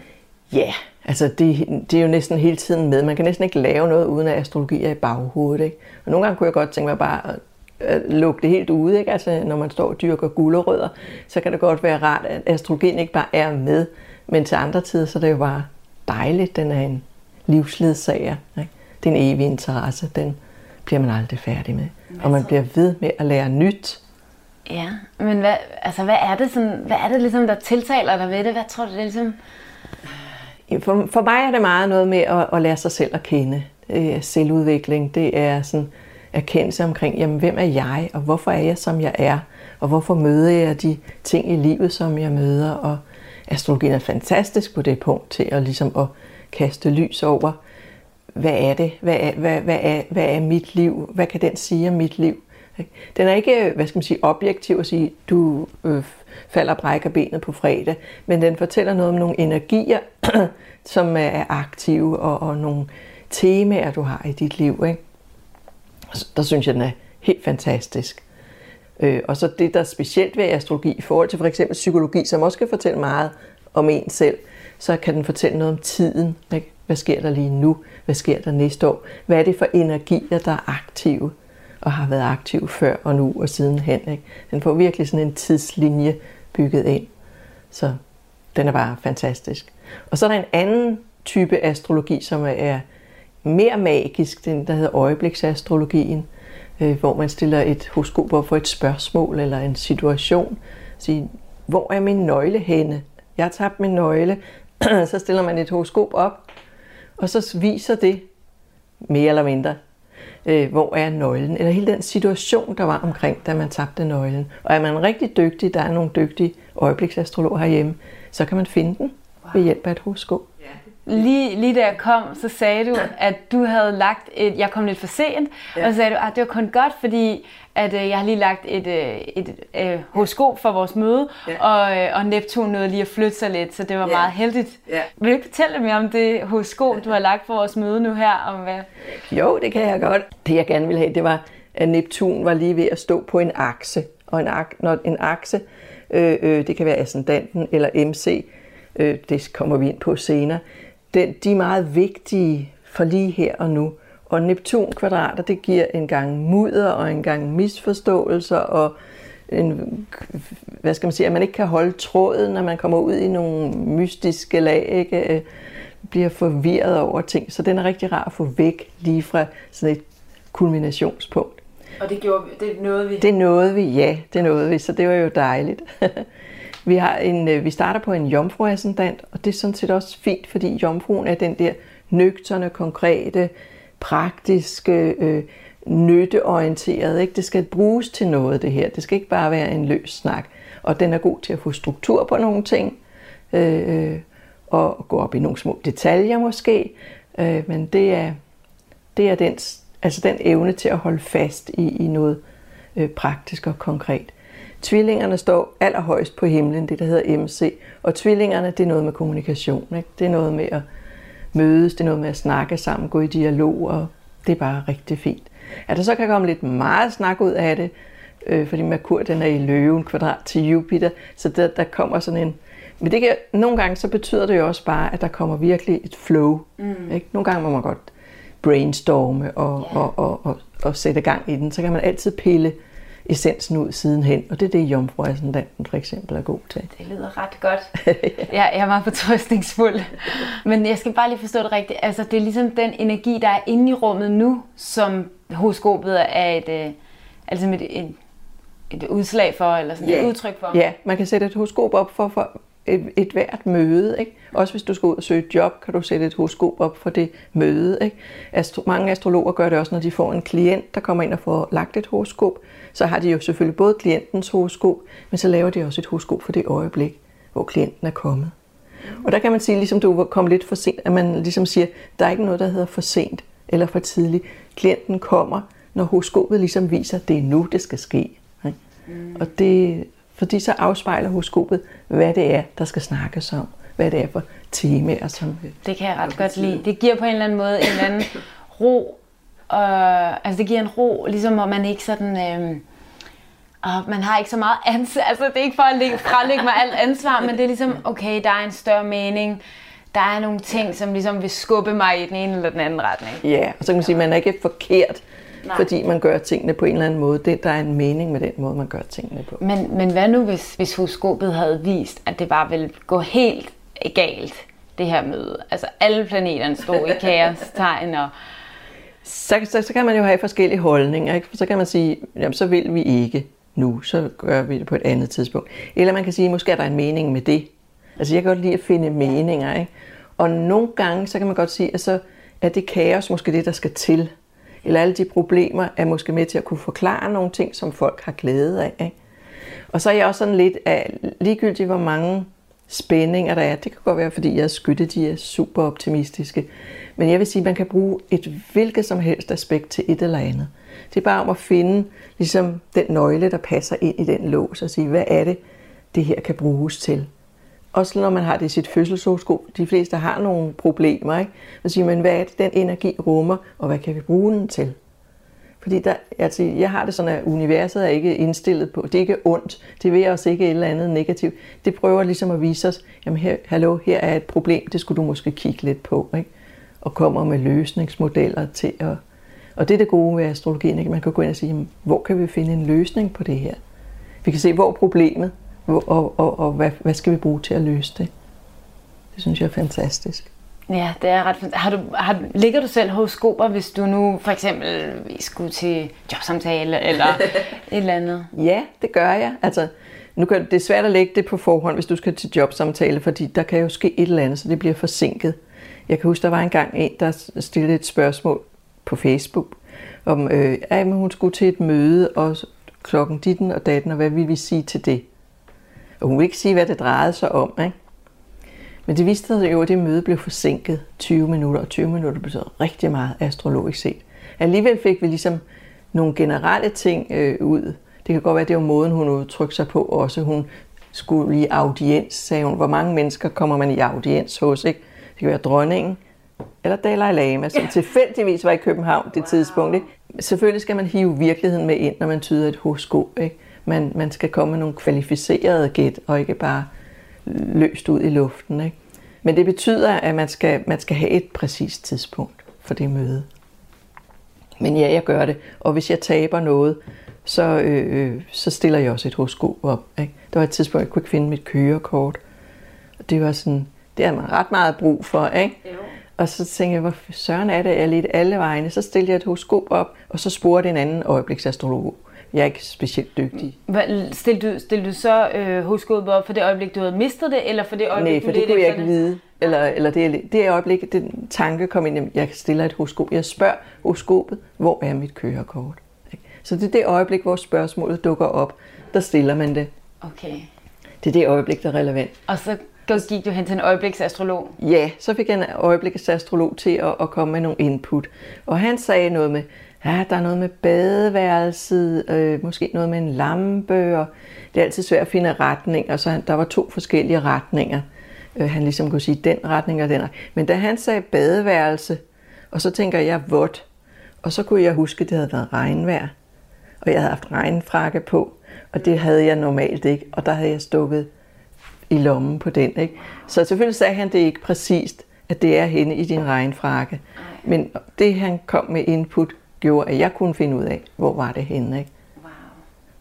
Ja, yeah, altså det, det er jo næsten hele tiden med. Man kan næsten ikke lave noget uden at astrologi er i baghovedet. Ikke? Og nogle gange kunne jeg godt tænke mig bare at lukke det helt ude. Ikke? Altså når man står og dyrker gulerødder, så kan det godt være rart, at astrologien ikke bare er med. Men til andre tider, så er det jo bare dejligt. Den er en livsledsager. Ikke? Det er en evig interesse. Den bliver man aldrig færdig med og man bliver ved med at lære nyt. Ja, men hvad, altså, hvad er det, sådan, hvad er det ligesom, der tiltaler dig ved det? Hvad tror du, det er ligesom? For, for mig er det meget noget med at, at lære sig selv at kende. Det er selvudvikling, det er sådan erkendelse omkring, jamen, hvem er jeg, og hvorfor er jeg, som jeg er, og hvorfor møder jeg de ting i livet, som jeg møder, og astrologien er fantastisk på det punkt til at, ligesom at kaste lys over, hvad er det? Hvad er, hvad, hvad, er, hvad er mit liv? Hvad kan den sige om mit liv? Den er ikke, hvad skal man sige, objektiv at sige, du øh, falder og brækker benet på fredag, men den fortæller noget om nogle energier, [clears throat] som er aktive, og, og nogle temaer, du har i dit liv. Ikke? Der synes jeg, den er helt fantastisk. Øh, og så det, der er specielt ved astrologi i forhold til for eksempel psykologi, som også kan fortælle meget om en selv, så kan den fortælle noget om tiden. Ikke? Hvad sker der lige nu? Hvad sker der næste år? Hvad er det for energier, der er aktive og har været aktive før og nu og sidenhen? Ikke? Den får virkelig sådan en tidslinje bygget ind. Så den er bare fantastisk. Og så er der en anden type astrologi, som er mere magisk, den der hedder øjebliksastrologien, øh, hvor man stiller et horoskop op for et spørgsmål eller en situation. Sige, hvor er min nøgle henne? Jeg har tabt min nøgle. [clears throat] så stiller man et horoskop op, og så viser det mere eller mindre, øh, hvor er nøglen, eller hele den situation, der var omkring, da man tabte nøglen. Og er man rigtig dygtig, der er nogle dygtige øjebliksastrologer herhjemme, så kan man finde den ved hjælp af et horoskop. Lige, lige da jeg kom, så sagde du, at du havde lagt et... Jeg kom lidt for sent, ja. og så sagde du, at det var kun godt, fordi at øh, jeg har lige lagt et, øh, et øh, horoskop for vores møde, ja. og, øh, og Neptun nåede lige at flytte sig lidt, så det var ja. meget heldigt. Ja. Vil du ikke fortælle mere om det horoskop, du har lagt for vores møde nu her? Om hvad? Jo, det kan jeg godt. Det jeg gerne ville have, det var, at Neptun var lige ved at stå på en akse. Og en, ak- når en akse, øh, øh, det kan være ascendanten eller MC, øh, det kommer vi ind på senere, den, de er meget vigtige for lige her og nu. Og Neptun-kvadrater, det giver en gang mudder og en gang misforståelser og en, hvad skal man sige, at man ikke kan holde tråden, når man kommer ud i nogle mystiske lag, ikke? bliver forvirret over ting. Så den er rigtig rar at få væk lige fra sådan et kulminationspunkt. Og det, gjorde, det nåede vi? Det nåede vi, ja. Det nåede vi, så det var jo dejligt. [laughs] vi, har en, øh, vi starter på en jomfruascendant, og det er sådan set også fint, fordi jomfruen er den der nøgterne, konkrete, praktiske, øh, nytteorienterede. Ikke? Det skal bruges til noget, det her. Det skal ikke bare være en løs snak. Og den er god til at få struktur på nogle ting, øh, og gå op i nogle små detaljer måske. Øh, men det er, det er den, altså den evne til at holde fast i, i noget øh, praktisk og konkret. Tvillingerne står allerhøjst på himlen, det der hedder MC. Og tvillingerne, det er noget med kommunikation. Ikke? Det er noget med at mødes, det er noget med at snakke sammen, gå i dialog, og det er bare rigtig fint. At der så kan komme lidt meget snak ud af det, øh, fordi Merkur den er i løven kvadrat til Jupiter, så der, der kommer sådan en... Men det kan, nogle gange så betyder det jo også bare, at der kommer virkelig et flow. Mm. Ikke? Nogle gange må man godt brainstorme og, yeah. og, og, og, og sætte gang i den. Så kan man altid pille essensen ud sidenhen, og det er det, Jomfru Ascendanten for eksempel er god til. Det lyder ret godt. [laughs] ja, jeg er meget fortrøstningsfuld. Men jeg skal bare lige forstå det rigtigt. Altså, det er ligesom den energi, der er inde i rummet nu, som horoskopet er et, øh, altså et, et, et udslag for, eller sådan ja. et udtryk for. Ja, man kan sætte et horoskop op for, for et, et hvert møde. Ikke? Også hvis du skal ud og søge et job, kan du sætte et horoskop op for det møde. Ikke? Astro- mange astrologer gør det også, når de får en klient, der kommer ind og får lagt et horoskop. Så har de jo selvfølgelig både klientens horoskop, men så laver de også et horoskop for det øjeblik, hvor klienten er kommet. Og der kan man sige, ligesom du kom lidt for sent, at man ligesom siger, der er ikke noget, der hedder for sent eller for tidligt. Klienten kommer, når horoskopet ligesom viser, at det er nu, det skal ske. Ikke? Mm. Og det, fordi så afspejler horoskopet, hvad det er, der skal snakkes om. Hvad det er for temaer, som... Det kan jeg ret godt lide. Det giver på en eller anden måde en eller anden [coughs] ro. Og, altså det giver en ro, ligesom hvor man ikke sådan... Øh, og man har ikke så meget [laughs] ansvar. Altså det er ikke for at lægge, frelægge mig alt ansvar, men det er ligesom, okay, der er en større mening. Der er nogle ting, som ligesom vil skubbe mig i den ene eller den anden retning. Ja, og så kan man sige, at man er ikke forkert Nej. fordi man gør tingene på en eller anden måde. Det, der er en mening med den måde, man gør tingene på. Men, men hvad nu, hvis, hvis horoskopet havde vist, at det bare ville gå helt galt, det her møde? Altså alle planeterne stod i kaos-tegn, og så, så, så kan man jo have forskellige holdninger. Ikke? Så kan man sige, jamen så vil vi ikke nu, så gør vi det på et andet tidspunkt. Eller man kan sige, måske er der en mening med det. Altså jeg kan godt lide at finde meninger. Ikke? Og nogle gange, så kan man godt sige, at så er det kaos måske det, der skal til eller alle de problemer er måske med til at kunne forklare nogle ting, som folk har glæde af. Ikke? Og så er jeg også sådan lidt af, ligegyldigt hvor mange spændinger der er, det kan godt være, fordi jeg er skytte, de er super optimistiske. Men jeg vil sige, at man kan bruge et hvilket som helst aspekt til et eller andet. Det er bare om at finde ligesom, den nøgle, der passer ind i den lås, og sige, hvad er det, det her kan bruges til. Også når man har det i sit fødselshoroskop. De fleste har nogle problemer. Ikke? Så siger man, hvad er det, den energi rummer, og hvad kan vi bruge den til? Fordi der, altså, jeg har det sådan, at universet er ikke indstillet på, det er ikke ondt, det vil os ikke et eller andet negativt. Det prøver ligesom at vise os, jamen her, hallo, her er et problem, det skulle du måske kigge lidt på, ikke? og kommer med løsningsmodeller til at... Og det er det gode ved astrologien, ikke? man kan gå ind og sige, jamen, hvor kan vi finde en løsning på det her? Vi kan se, hvor problemet, og, og, og hvad, hvad skal vi bruge til at løse det? Det synes jeg er fantastisk. Ja, det er ret Har du, har, ligger du selv hos skober, hvis du nu for eksempel skulle til jobsamtale eller [laughs] et eller andet? Ja, det gør jeg. Altså, nu kan, det er svært at lægge det på forhånd, hvis du skal til jobsamtale, fordi der kan jo ske et eller andet, så det bliver forsinket. Jeg kan huske, der var engang en, der stillede et spørgsmål på Facebook, om øh, at hun skulle til et møde, og klokken ditten og datten, og hvad vil vi sige til det? Og hun vil ikke sige, hvad det drejede sig om. Ikke? Men det viste sig jo, at det møde blev forsinket 20 minutter, og 20 minutter betyder rigtig meget astrologisk set. Alligevel fik vi ligesom nogle generelle ting øh, ud. Det kan godt være, at det var måden, hun udtrykte sig på også. Hun skulle i audiens, sagde hun. Hvor mange mennesker kommer man i audiens hos? Ikke? Det kan være dronningen, eller Dalai Lama, som tilfældigvis var i København det wow. tidspunkt. Ikke? Selvfølgelig skal man hive virkeligheden med ind, når man tyder et horoskop. Ikke? Man, man skal komme med nogle kvalificerede gæt, og ikke bare løst ud i luften. Ikke? Men det betyder, at man skal, man skal have et præcist tidspunkt for det møde. Men ja, jeg gør det. Og hvis jeg taber noget, så, øh, øh så stiller jeg også et horoskop op. Ikke? Der var et tidspunkt, jeg kunne ikke finde mit kørekort. Og det var sådan, det har man ret meget brug for. Ikke? Jo. Og så tænkte jeg, hvor søren er det, jeg lidt alle vegne. Så stillede jeg et horoskop op, og så spurgte en anden øjebliksastrolog. Jeg er ikke specielt dygtig. Stillede du, stillede du så øh, horoskopet op for det øjeblik, du havde mistet det, eller for det øjeblik, Nej, for det kunne jeg ikke vide. Eller, eller det, det øjeblik, den tanke kom ind, at jeg stiller et horoskop. Jeg spørger horoskopet, hvor er mit kørekort? Så det er det øjeblik, hvor spørgsmålet dukker op, der stiller man det. Okay. Det er det øjeblik, der er relevant. Og så gik du hen til en øjebliksastrolog? Ja, så fik jeg en øjebliksastrolog til at, at komme med nogle input. Og han sagde noget med, ja, der er noget med badeværelset, øh, måske noget med en lampe, og det er altid svært at finde retning. Og så han, der var to forskellige retninger. Øh, han ligesom kunne sige den retning og den Men da han sagde badeværelse, og så tænker jeg vådt, og så kunne jeg huske, at det havde været regnvejr, og jeg havde haft regnfrakke på, og det havde jeg normalt ikke, og der havde jeg stukket i lommen på den. Ikke? Så selvfølgelig sagde han det ikke præcist, at det er henne i din regnfrakke. Men det han kom med input, gjorde, at jeg kunne finde ud af, hvor var det henne. Ikke? Wow.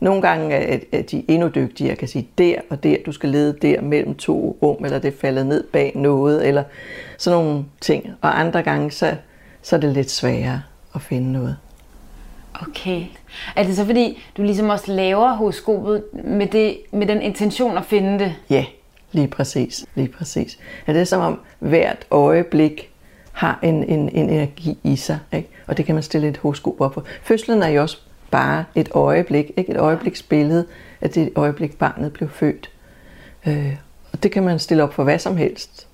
Nogle gange er de endnu dygtigere. Jeg kan sige, der og der, du skal lede der mellem to rum, eller det falder ned bag noget, eller sådan nogle ting. Og andre gange, så, så er det lidt sværere at finde noget. Okay. Er det så fordi, du ligesom også laver horoskopet med, det, med den intention at finde det? Ja, lige præcis. Lige præcis. Er det som om hvert øjeblik har en, en, en energi i sig, ikke? og det kan man stille et horoskop op på. Fødslen er jo også bare et øjeblik, ikke? et øjebliksbillede af det øjeblik, barnet blev født. Øh, og det kan man stille op for hvad som helst.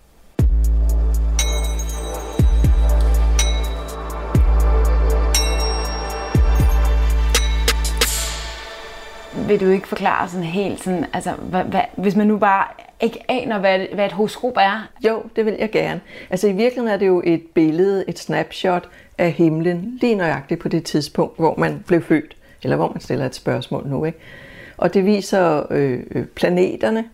vil du ikke forklare sådan helt sådan, altså, hvad, hvad, hvis man nu bare ikke aner, hvad, hvad et horoskop er? Jo, det vil jeg gerne. Altså i virkeligheden er det jo et billede, et snapshot af himlen, lige nøjagtigt på det tidspunkt, hvor man blev født, eller hvor man stiller et spørgsmål nu. Ikke? Og det viser øh, øh planeterne,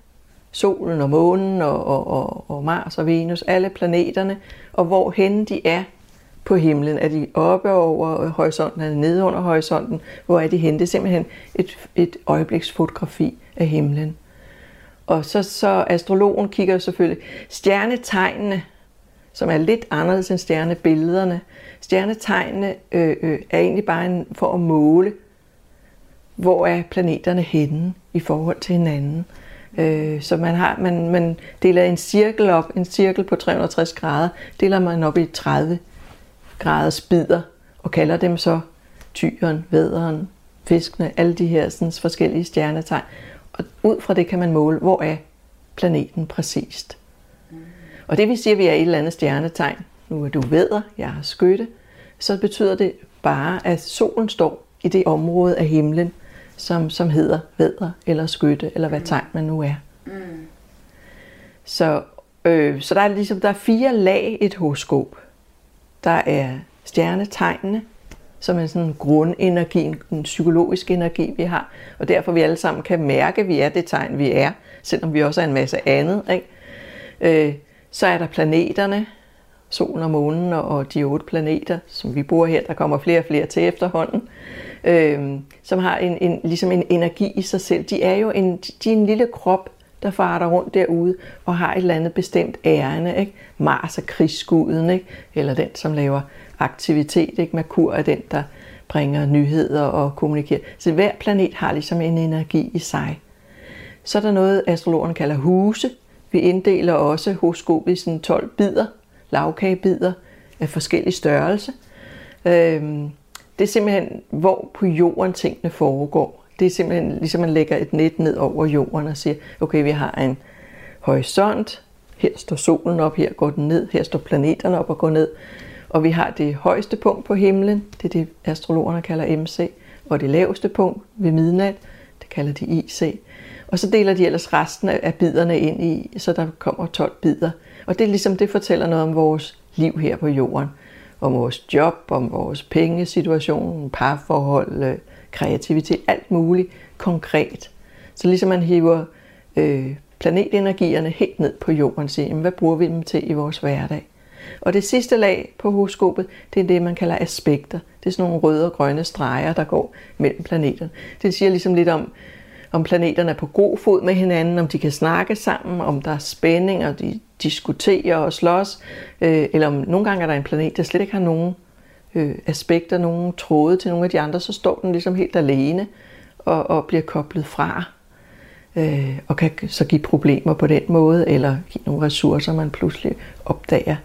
solen og månen og, og, og, og Mars og Venus, alle planeterne, og hvor hen de er på himlen? Er de oppe over horisonten, er de nede under horisonten? Hvor er de henne? Det er simpelthen et, et øjebliksfotografi af himlen. Og så, så astrologen kigger selvfølgelig stjernetegnene, som er lidt anderledes end stjernebillederne. Stjernetegnene øh, øh, er egentlig bare en, for at måle, hvor er planeterne henne i forhold til hinanden. Øh, så man, har, man, man deler en cirkel op, en cirkel på 360 grader, deler man op i 30 graders bidder, og kalder dem så tyren, væderen, fiskene, alle de her sådan, forskellige stjernetegn. Og ud fra det kan man måle, hvor er planeten præcist. Og det vil sige, at vi er et eller andet stjernetegn. Nu er du væder, jeg har skytte. Så betyder det bare, at solen står i det område af himlen, som, som hedder væder eller skytte, eller hvad tegn man nu er. Mm. Så, øh, så der er ligesom der er fire lag i et horoskop. Der er stjernetegnene, som er sådan grundenergi, en psykologisk energi, vi har. Og derfor vi alle sammen kan mærke, at vi er det tegn, vi er, selvom vi også er en masse andet. Ikke? Øh, så er der planeterne, solen og månen og de otte planeter, som vi bor her. Der kommer flere og flere til efterhånden, øh, som har en, en, ligesom en energi i sig selv. De er jo en, de er en lille krop, der farter rundt derude og har et eller andet bestemt ærende. Ikke? Mars er krigsguden, ikke? eller den, som laver aktivitet. Ikke? Merkur er den, der bringer nyheder og kommunikerer. Så hver planet har ligesom en energi i sig. Så er der noget, astrologerne kalder huse. Vi inddeler også horoskopet i sådan 12 bidder, lavkagebider af forskellig størrelse. Øhm, det er simpelthen, hvor på jorden tingene foregår. Det er simpelthen ligesom man lægger et net ned over jorden og siger, okay, vi har en horisont, her står solen op, her går den ned, her står planeterne op og går ned. Og vi har det højeste punkt på himlen, det er det astrologerne kalder MC, og det laveste punkt ved midnat, det kalder de IC. Og så deler de ellers resten af biderne ind i, så der kommer 12 bidder. Og det er ligesom, det fortæller noget om vores liv her på jorden. Om vores job, om vores pengesituation, parforhold, øh, kreativitet, alt muligt konkret. Så ligesom man hiver øh, planetenergierne helt ned på jorden og siger, hvad bruger vi dem til i vores hverdag? Og det sidste lag på horoskopet, det er det, man kalder aspekter. Det er sådan nogle røde og grønne streger, der går mellem planeterne. Det siger ligesom lidt om, om planeterne er på god fod med hinanden, om de kan snakke sammen, om der er spænding, og de diskuterer og slås, øh, eller om nogle gange er der en planet, der slet ikke har nogen øh, aspekter, nogen tråde til nogle af de andre, så står den ligesom helt alene og, og bliver koblet fra. øh, og kan så give problemer på den måde, eller give nogle ressourcer, man pludselig opdager.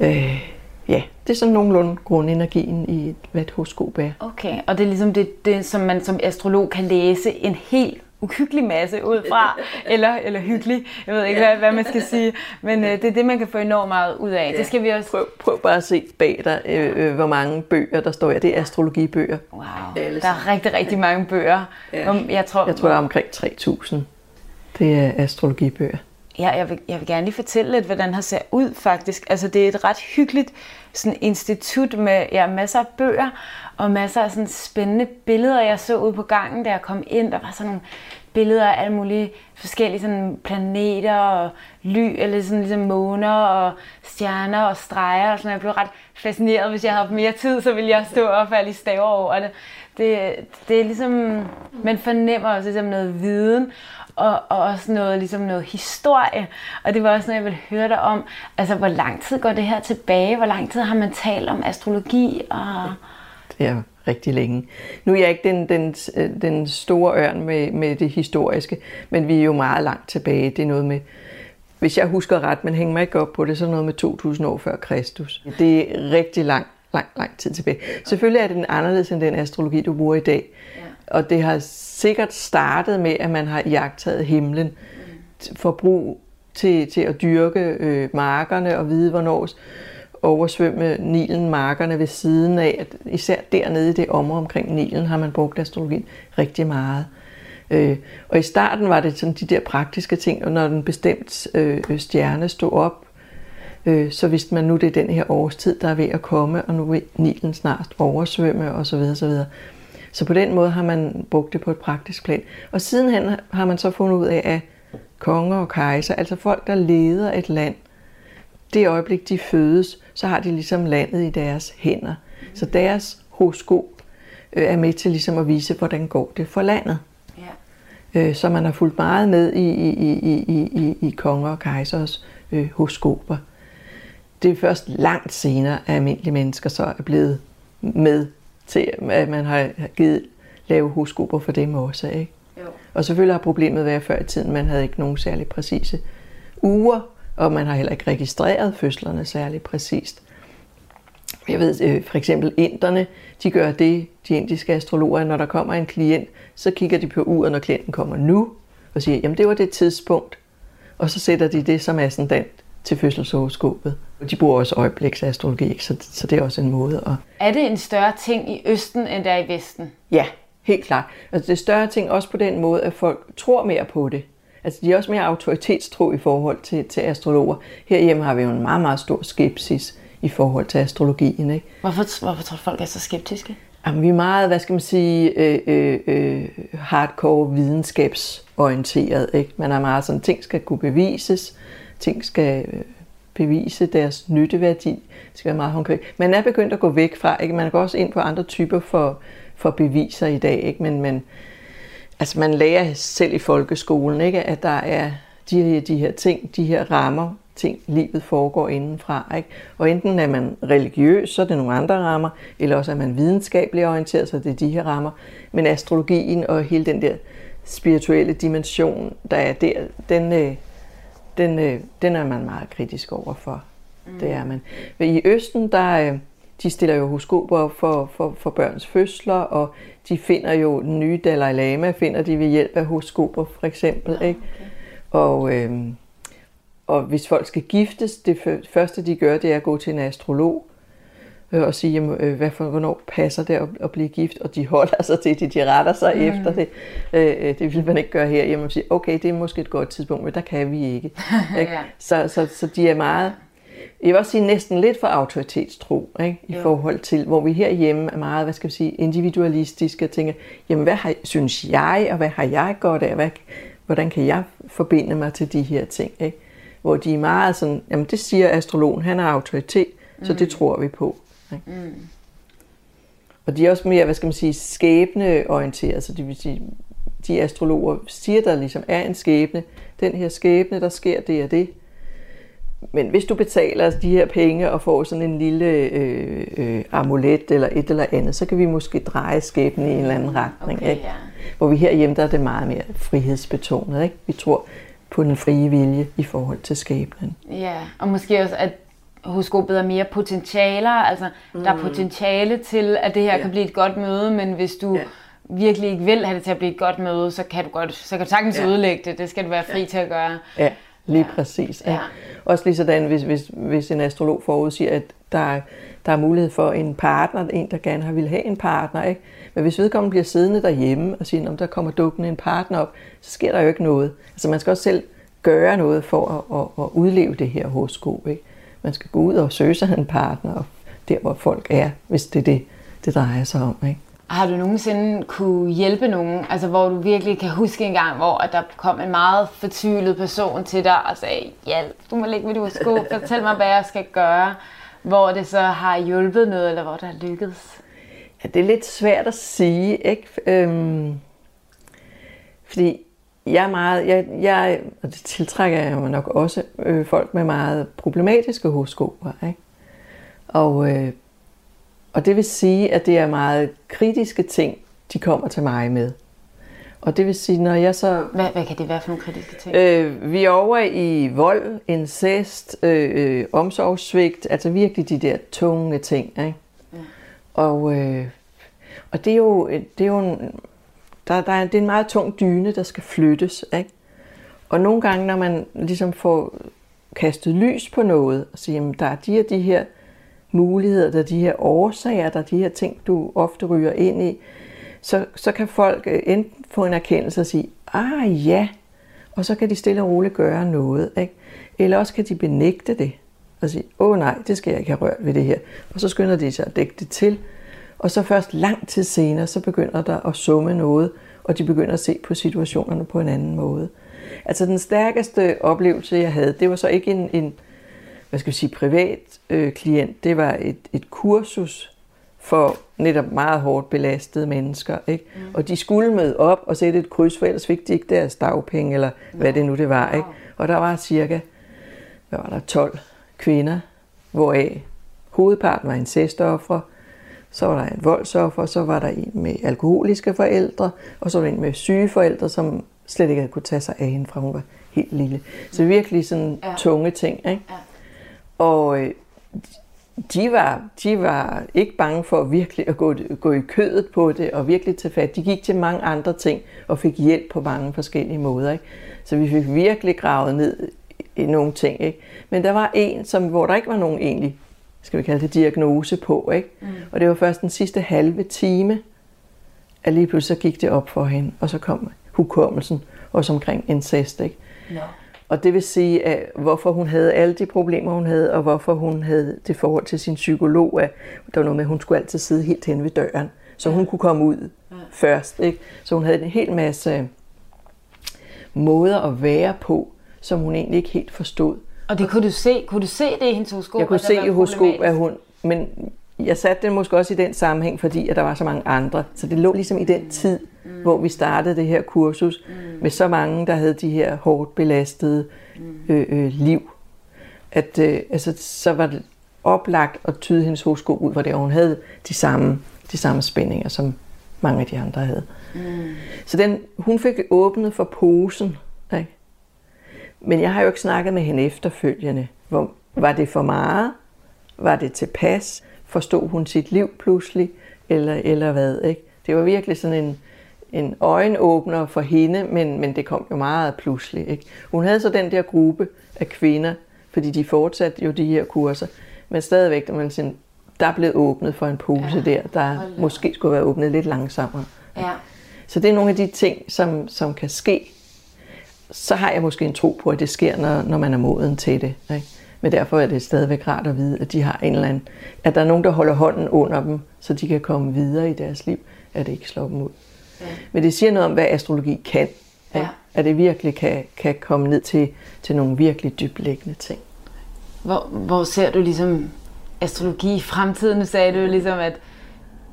Øh, ja, det er sådan nogenlunde grundenergien i et, hvad et horoskop er. Okay, og det er ligesom det, det, som man som astrolog kan læse en helt uhyggelig masse ud fra, [laughs] eller, eller hyggelig, jeg ved ikke, hvad, hvad man skal sige, men øh, det er det, man kan få enormt meget ud af. Det skal vi også... Prøv, prøv bare at se bag dig, øh, øh, hvor mange bøger der står her. Det er astrologibøger. Wow, der er rigtig, rigtig mange bøger. Ja. Jeg tror, Jeg tror, der er omkring 3.000. Det er astrologibøger. Ja, jeg vil, jeg vil gerne lige fortælle lidt, hvordan det ser ud faktisk. Altså, det er et ret hyggeligt sådan, institut med ja, masser af bøger og masser af sådan, spændende billeder, jeg så ud på gangen, da jeg kom ind. Der var sådan nogle billeder af alle mulige forskellige sådan, planeter og ly, eller sådan, ligesom måner og stjerner og streger. Og sådan. Jeg blev ret fascineret. Hvis jeg havde haft mere tid, så ville jeg stå og falde i staver over det. Det, det er ligesom, man fornemmer også ligesom noget viden, og, og også noget, ligesom noget historie. Og det var også noget, jeg ville høre dig om. Altså, hvor lang tid går det her tilbage? Hvor lang tid har man talt om astrologi? Og... Det er rigtig længe. Nu er jeg ikke den, den, den store ørn med, med det historiske, men vi er jo meget langt tilbage. Det er noget med, hvis jeg husker ret, men hænger mig ikke op på det, så noget med 2000 år før Kristus. Det er rigtig langt lang, lang tid tilbage. Selvfølgelig er den anderledes end den astrologi, du bruger i dag. Og det har sikkert startet med, at man har jagtet himlen for brug til, til at dyrke øh, markerne og vide, hvornår oversvømme Nilen markerne ved siden af. At især dernede i det område omkring Nilen har man brugt astrologien rigtig meget. Øh, og i starten var det sådan de der praktiske ting, og når den bestemt øh, stjerne stod op, øh, så vidste man nu, det er den her årstid, der er ved at komme, og nu vil Nilen snart oversvømme osv. osv. Så på den måde har man brugt det på et praktisk plan. Og sidenhen har man så fundet ud af, at konger og kejser, altså folk, der leder et land, det øjeblik, de fødes, så har de ligesom landet i deres hænder. Så deres horoskop øh, er med til ligesom at vise, hvordan går det for landet. Ja. Øh, så man har fulgt meget med i, i, i, i, i, i konger og kejsers øh, horoskoper. Det er først langt senere, at almindelige mennesker så er blevet med til, at man har givet lave horoskoper for dem også. Ikke? Jo. Og selvfølgelig har problemet været før i tiden, man havde ikke nogen særlig præcise uger, og man har heller ikke registreret fødslerne særlig præcist. Jeg ved øh, for eksempel inderne, de gør det, de indiske astrologer, når der kommer en klient, så kigger de på uret, når klienten kommer nu, og siger, jamen det var det tidspunkt, og så sætter de det som ascendant til fødselshoroskopet. De bruger også øjebliksastrologi? Så, så det er også en måde at... Er det en større ting i Østen, end der er i Vesten? Ja, helt klart. Altså det er større ting også på den måde, at folk tror mere på det. Altså de er også mere autoritetstro i forhold til, til astrologer. Herhjemme har vi jo en meget, meget stor skepsis i forhold til astrologien. Ikke? Hvorfor, hvorfor tror du, folk er så skeptiske? Jamen, vi er meget, hvad skal man sige, øh, øh, øh, hardcore videnskabsorienteret. Ikke? Man er meget sådan, ting skal kunne bevises, ting skal øh, bevise deres nytteværdi. Det skal være meget konkret. Man er begyndt at gå væk fra, ikke? man går også ind på andre typer for, for beviser i dag, ikke? men, men altså man lærer selv i folkeskolen, ikke? at der er de, de her ting, de her rammer, ting, livet foregår indenfra. Ikke? Og enten er man religiøs, så er det nogle andre rammer, eller også er man videnskabeligt orienteret, så det er de her rammer. Men astrologien og hele den der spirituelle dimension, der er der, den, øh, den, øh, den er man meget kritisk over for. Mm. Det er man. I Østen, der, øh, de stiller jo horoskoper op for, for, for børns fødsler, og de finder jo den nye Dalai Lama, finder de ved hjælp af horoskoper for eksempel. Ikke? Og, øh, og hvis folk skal giftes, det første de gør, det er at gå til en astrolog øh, og sige, jamen, øh, hvad for, hvornår passer det at, blive gift, og de holder sig til det, de retter sig mm. efter det. Øh, det vil man ikke gøre her. Jamen, sige, okay, det er måske et godt tidspunkt, men der kan vi ikke. [laughs] ikke? Ja. Så, så, så de er meget, jeg vil også sige næsten lidt for autoritetstro, ikke? i Jo. forhold til, hvor vi herhjemme er meget, hvad skal vi sige, individualistiske og tænker, jamen hvad har, synes jeg, og hvad har jeg godt af, hvad, hvordan kan jeg forbinde mig til de her ting, ikke? Hvor de er meget sådan, jamen det siger astrologen, han er autoritet, så det tror vi på. Ikke? Mm. Og de er også mere, hvad skal man sige, skæbneorienteret, så det vil sige, de astrologer siger, der ligesom er en skæbne, den her skæbne, der sker det og det, men hvis du betaler de her penge og får sådan en lille øh, øh, amulet eller et eller andet, så kan vi måske dreje skæbnen i en eller anden retning. Okay, ikke? ja. Hvor vi herhjemme, der er det meget mere frihedsbetonet. Ikke? Vi tror på den frie vilje i forhold til skæbnen. Ja, og måske også, at horoskopet er mere potentialer. Altså, mm. der er potentiale til, at det her ja. kan blive et godt møde, men hvis du Ja. virkelig ikke vil have det til at blive et godt møde, så kan du, godt, så kan du sagtens Ja. ødelægge det. Det skal du være fri ja. til at gøre. Ja, lige ja. præcis. Ja. Ja. Også lige sådan, hvis, hvis, hvis en astrolog forudsiger, at der, er- der er mulighed for en partner, en der gerne har vil have en partner. Ikke? Men hvis vedkommende bliver siddende derhjemme og siger, om der kommer dukkende en partner op, så sker der jo ikke noget. Altså man skal også selv gøre noget for at, at, at udleve det her horoskop. Ikke? Man skal gå ud og søge sig en partner, og der hvor folk er, hvis det er det, det drejer sig om. Ikke? Har du nogensinde kunne hjælpe nogen, altså hvor du virkelig kan huske en gang, hvor at der kom en meget fortvivlet person til dig og sagde, hjælp, du må lægge mit horoskop, fortæl mig, hvad jeg skal gøre, hvor det så har hjulpet noget, eller hvor det har lykkedes? Ja, det er lidt svært at sige, ikke? Øhm, fordi jeg er meget, jeg, jeg, og det tiltrækker jeg jo nok også øh, folk med meget problematiske horoskoper, ikke? Og, øh, og det vil sige, at det er meget kritiske ting, de kommer til mig med. Og det vil sige, når jeg så Hvad, hvad kan det være for nogle kritiske ting? Øh, vi er over i vold, incest, øh, øh, omsorgssvigt, altså virkelig de der tunge ting. Ikke? Og, øh, og det er jo, det er jo en, der, der er, det er en meget tung dyne, der skal flyttes. Ikke? Og nogle gange, når man ligesom får kastet lys på noget, og siger, at der er de her, de her muligheder, der er de her årsager, der er de her ting, du ofte ryger ind i, så, så kan folk øh, enten få en erkendelse og sige, ah ja, og så kan de stille og roligt gøre noget. Ikke? Eller også kan de benægte det og sige, åh nej, det skal jeg ikke have rørt ved det her. Og så skynder de sig at dække det til. Og så først lang tid senere, så begynder der at summe noget, og de begynder at se på situationerne på en anden måde. Altså den stærkeste oplevelse, jeg havde, det var så ikke en, en hvad skal vi sige, privat øh, klient. Det var et, et kursus for netop meget hårdt belastede mennesker. Ikke? Mm. Og de skulle møde op og sætte et kryds, for ellers fik de ikke deres dagpenge, eller hvad det nu det var. Ikke? Og der var cirka hvad var der, 12 kvinder, hvoraf hovedparten var incestoffer, så var der en voldsoffer, så var der en med alkoholiske forældre, og så var der en med syge forældre, som slet ikke havde kunne tage sig af hende, fra hun var helt lille. Så virkelig sådan ja. tunge ting. Ikke? Ja. Og øh, de var, de var ikke bange for virkelig at gå, gå i kødet på det og virkelig tage fat. De gik til mange andre ting og fik hjælp på mange forskellige måder. Ikke? Så vi fik virkelig gravet ned i nogle ting. Ikke? Men der var en, som, hvor der ikke var nogen egentlig, skal vi kalde det, diagnose på. Ikke? Mm. Og det var først den sidste halve time, at lige pludselig så gik det op for hende, og så kom hukommelsen, også omkring incest. Ikke? No. Og det vil sige, at hvorfor hun havde alle de problemer, hun havde, og hvorfor hun havde det forhold til sin psykolog, at der var noget med, at hun skulle altid sidde helt hen ved døren, så hun kunne komme ud ja. først. Ikke? Så hun havde en hel masse måder at være på, som hun egentlig ikke helt forstod. Og det kunne du se, kunne du se det i hendes horoskop? Jeg kunne se i horoskop, at hun... Men jeg satte den måske også i den sammenhæng, fordi at der var så mange andre. Så det lå ligesom i den tid, mm. hvor vi startede det her kursus, mm. med så mange, der havde de her hårdt belastede øh, øh, liv. At øh, altså, så var det oplagt at tyde hendes horoskop ud, hvor det, hun havde de samme, de samme spændinger, som mange af de andre havde. Mm. Så den, hun fik åbnet for posen. Ikke? Men jeg har jo ikke snakket med hende efterfølgende. Hvor, var det for meget? Var det tilpas? Forstod hun sit liv pludselig? Eller, eller hvad? Ikke? Det var virkelig sådan en, en øjenåbner for hende, men, men det kom jo meget pludselig. Ikke? Hun havde så den der gruppe af kvinder, fordi de fortsatte jo de her kurser, men stadigvæk, man sådan, der er blevet åbnet for en pose ja. der, der måske skulle være åbnet lidt langsommere. Ja. Så det er nogle af de ting, som, som kan ske. Så har jeg måske en tro på, at det sker, når, når man er moden til det. Ikke? Men derfor er det stadigvæk rart at vide, at de har en eller anden, at der er nogen, der holder hånden under dem, så de kan komme videre i deres liv, at det ikke slår dem ud. Ja. Men det siger noget om, hvad astrologi kan. Ja. At det virkelig kan, kan komme ned til, til nogle virkelig dyblæggende ting. Hvor, hvor ser du ligesom astrologi i fremtiden? Nu sagde du ligesom, at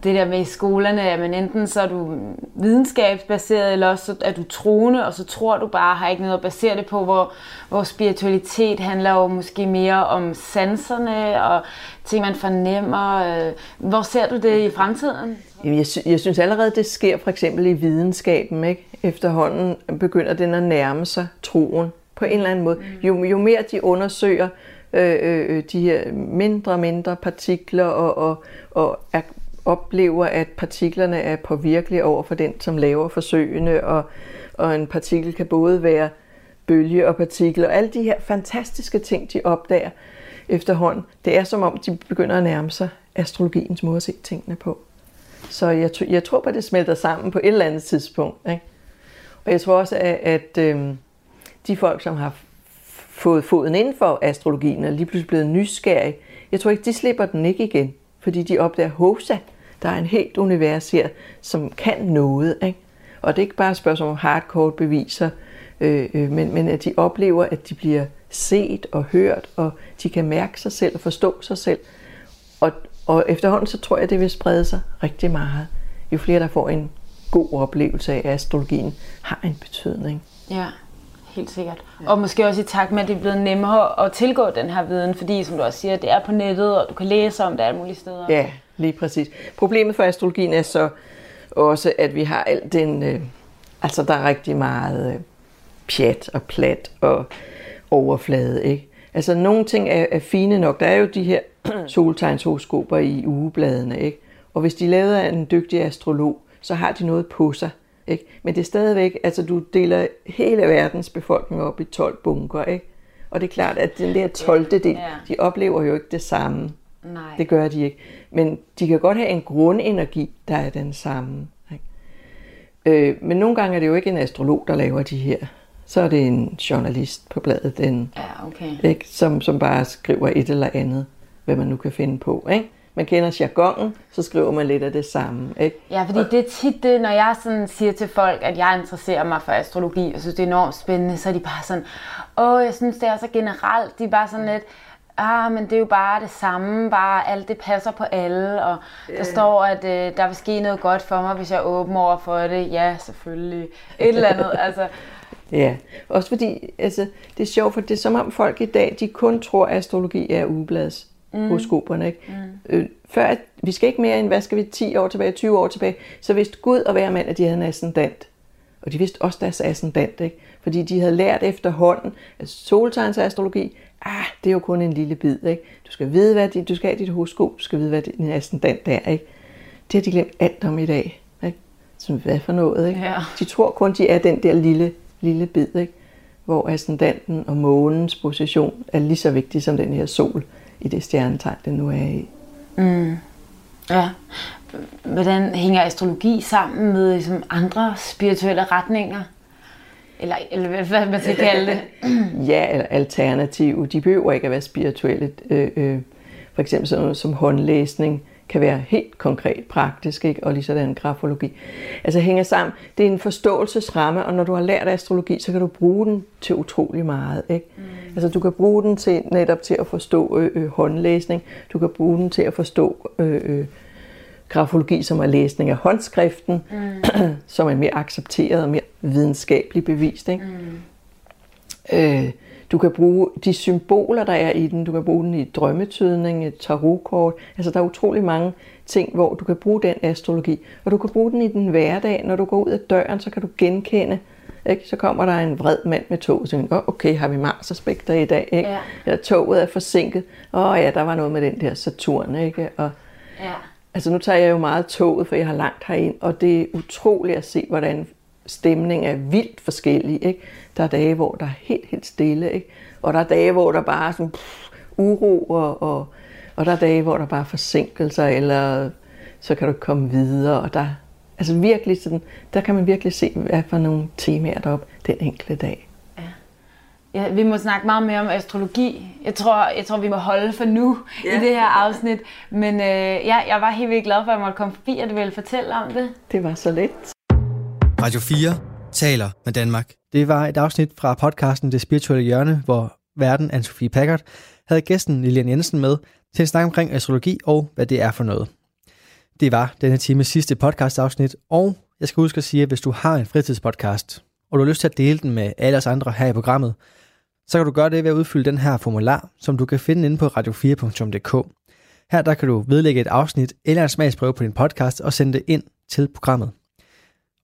det der med i skolerne, at man enten så er du videnskabsbaseret, eller også så er du troende, og så tror du bare, har ikke noget at basere det på, hvor, hvor spiritualitet handler jo måske mere om sanserne og ting, man fornemmer. Øh, hvor ser du det i fremtiden? Jamen, jeg, sy- jeg synes allerede, det sker for eksempel i videnskaben. Ikke? Efterhånden begynder den at nærme sig troen på en eller anden måde. Jo, jo mere de undersøger øh, øh, de her mindre og mindre partikler og, og, og er, oplever, at partiklerne er påvirkelige over for den, som laver forsøgene, og, og en partikel kan både være bølge og partikel, og alle de her fantastiske ting, de opdager efterhånden, det er som om, de begynder at nærme sig astrologiens måde at se tingene på. Så jeg, jeg tror på, at det smelter sammen på et eller andet tidspunkt. Ikke? Og jeg tror også, at, at øh, de folk, som har fået foden inden for astrologien, og lige pludselig blevet nysgerrige, jeg tror ikke, de slipper den ikke igen. Fordi de opdager, hosa, der er en helt univers her, som kan noget. Ikke? Og det er ikke bare et spørgsmål om hardcore beviser, øh, øh, men, men at de oplever, at de bliver set og hørt, og de kan mærke sig selv og forstå sig selv. Og, og efterhånden så tror jeg, det vil sprede sig rigtig meget. Jo flere, der får en god oplevelse af at astrologien, har en betydning. Ja, helt sikkert. Ja. Og måske også i takt med, at det er blevet nemmere at tilgå den her viden, fordi som du også siger, det er på nettet, og du kan læse om det alle mulige steder. Ja, lige præcis. Problemet for astrologien er så også, at vi har alt den... Øh, altså, der er rigtig meget øh, pjat og plat og overflade, ikke? Altså, nogle ting er, er fine nok. Der er jo de her [clears throat] soltegnshoroskoper i ugebladene, ikke? Og hvis de er lavet af en dygtig astrolog, så har de noget på sig. Ikke? Men det er stadigvæk, altså du deler hele verdens befolkning op i 12 bunker, ikke? Og det er klart, at den der 12. del, Ja. de oplever jo ikke det samme. Nej. Det gør de ikke. Men de kan godt have en grundenergi, der er den samme. Ikke? Øh, men nogle gange er det jo ikke en astrolog, der laver de her. Så er det en journalist på bladet, den, Ja, okay. ikke? Som, som bare skriver et eller andet, hvad man nu kan finde på. Ikke? Man kender jargonen, så skriver man lidt af det samme. Ikke? Ja, fordi det er tit det, når jeg sådan siger til folk, at jeg interesserer mig for astrologi, og synes, det er enormt spændende, så er de bare sådan, åh, jeg synes, det er så generelt. De er bare sådan lidt, ah, men det er jo bare det samme, bare alt det passer på alle, og der står, at øh, der vil ske noget godt for mig, hvis jeg er åben over for det. Ja, selvfølgelig. Et eller andet, [laughs] altså. Ja, også fordi altså, det er sjovt, for det er som om folk i dag, de kun tror, at astrologi er ugeblads mm. horoskoperne. Ikke? Mm. Øh, før, at, vi skal ikke mere end, hvad skal vi, 10 år tilbage, 20 år tilbage, så vidste Gud og hver mand, at de havde en ascendant. Og de vidste også deres ascendant, ikke? fordi de havde lært efterhånden, at soltegns astrologi, ah, det er jo kun en lille bid. Ikke? Du skal vide, hvad dit, du skal have dit horoskop, du skal vide, hvad din ascendant er. Ikke? Det har de glemt alt om i dag. Ikke? Så hvad for noget? Ikke? Ja. De tror kun, de er den der lille, lille bid, ikke? hvor ascendanten og månens position er lige så vigtig som den her sol i det stjernetegn, den nu er i. Ja. Hvordan hænger astrologi sammen med ligesom, andre spirituelle retninger? Eller, eller hvad- man skal kalde det. [clears throat] Ja, eller alternative. De behøver ikke at være spirituelle. Øh, øh, for eksempel sådan som håndlæsning kan være helt konkret praktisk, ikke? og lige sådan grafologi. Altså hænger sammen. Det er en forståelsesramme, og når du har lært astrologi, så kan du bruge den til utrolig meget. Ikke? Mm. Altså du kan bruge den til netop til at forstå øh, øh, håndlæsning. Du kan bruge den til at forstå øh, øh, grafologi, som er læsning af håndskriften, mm. [clears throat] som er mere accepteret og mere videnskabeligt bevist. Ikke? Mm. Øh, du kan bruge de symboler, der er i den. Du kan bruge den i drømmetydning, et tarotkort. Altså, der er utrolig mange ting, hvor du kan bruge den astrologi. Og du kan bruge den i den hverdag. Når du går ud af døren, så kan du genkende. Ikke? Så kommer der en vred mand med tog, og så tænker du, "Åh, okay, har vi Mars-aspekter i dag? Ikke? Ja. Eller toget er forsinket. Åh ja, der var noget med den der Saturn. Ikke? Og, Ja. Altså nu tager jeg jo meget toget, for jeg har langt herind, og det er utroligt at se, hvordan stemningen er vildt forskellig. Ikke? Der er dage, hvor der er helt, helt stille, ikke? og der er dage, hvor der bare er sådan pff, uro, og, og, og der er dage, hvor der bare er forsinkelser, eller så kan du komme videre, og der, altså virkelig sådan, der kan man virkelig se, hvad for nogle temaer der er op den enkelte dag. Ja, vi må snakke meget mere om astrologi. Jeg tror, jeg tror vi må holde for nu ja. i det her afsnit. Men øh, ja, jeg var helt vildt glad for, at jeg måtte komme forbi, og du ville fortælle om det. Det var så let. Radio 4 taler med Danmark. Det var et afsnit fra podcasten Det Spirituelle Hjørne, hvor verden Anne-Sophie Packard havde gæsten Lilian Jensen med til en snak omkring astrologi og hvad det er for noget. Det var denne times sidste podcast afsnit, og jeg skal huske at sige, at hvis du har en fritidspodcast, og du har lyst til at dele den med alle os andre her i programmet, så kan du gøre det ved at udfylde den her formular, som du kan finde inde på radio4.dk. Her der kan du vedlægge et afsnit eller en smagsprøve på din podcast og sende det ind til programmet.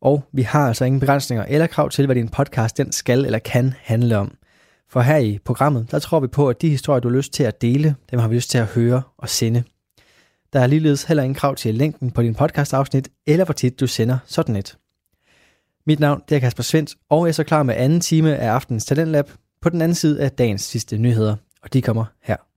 Og vi har altså ingen begrænsninger eller krav til, hvad din podcast den skal eller kan handle om. For her i programmet, der tror vi på, at de historier, du har lyst til at dele, dem har vi lyst til at høre og sende. Der er ligeledes heller ingen krav til længden på din podcastafsnit, eller hvor tit du sender sådan et. Mit navn det er Kasper Svendt, og jeg er så klar med anden time af aftenens Talentlab på den anden side af dagens sidste nyheder, og de kommer her.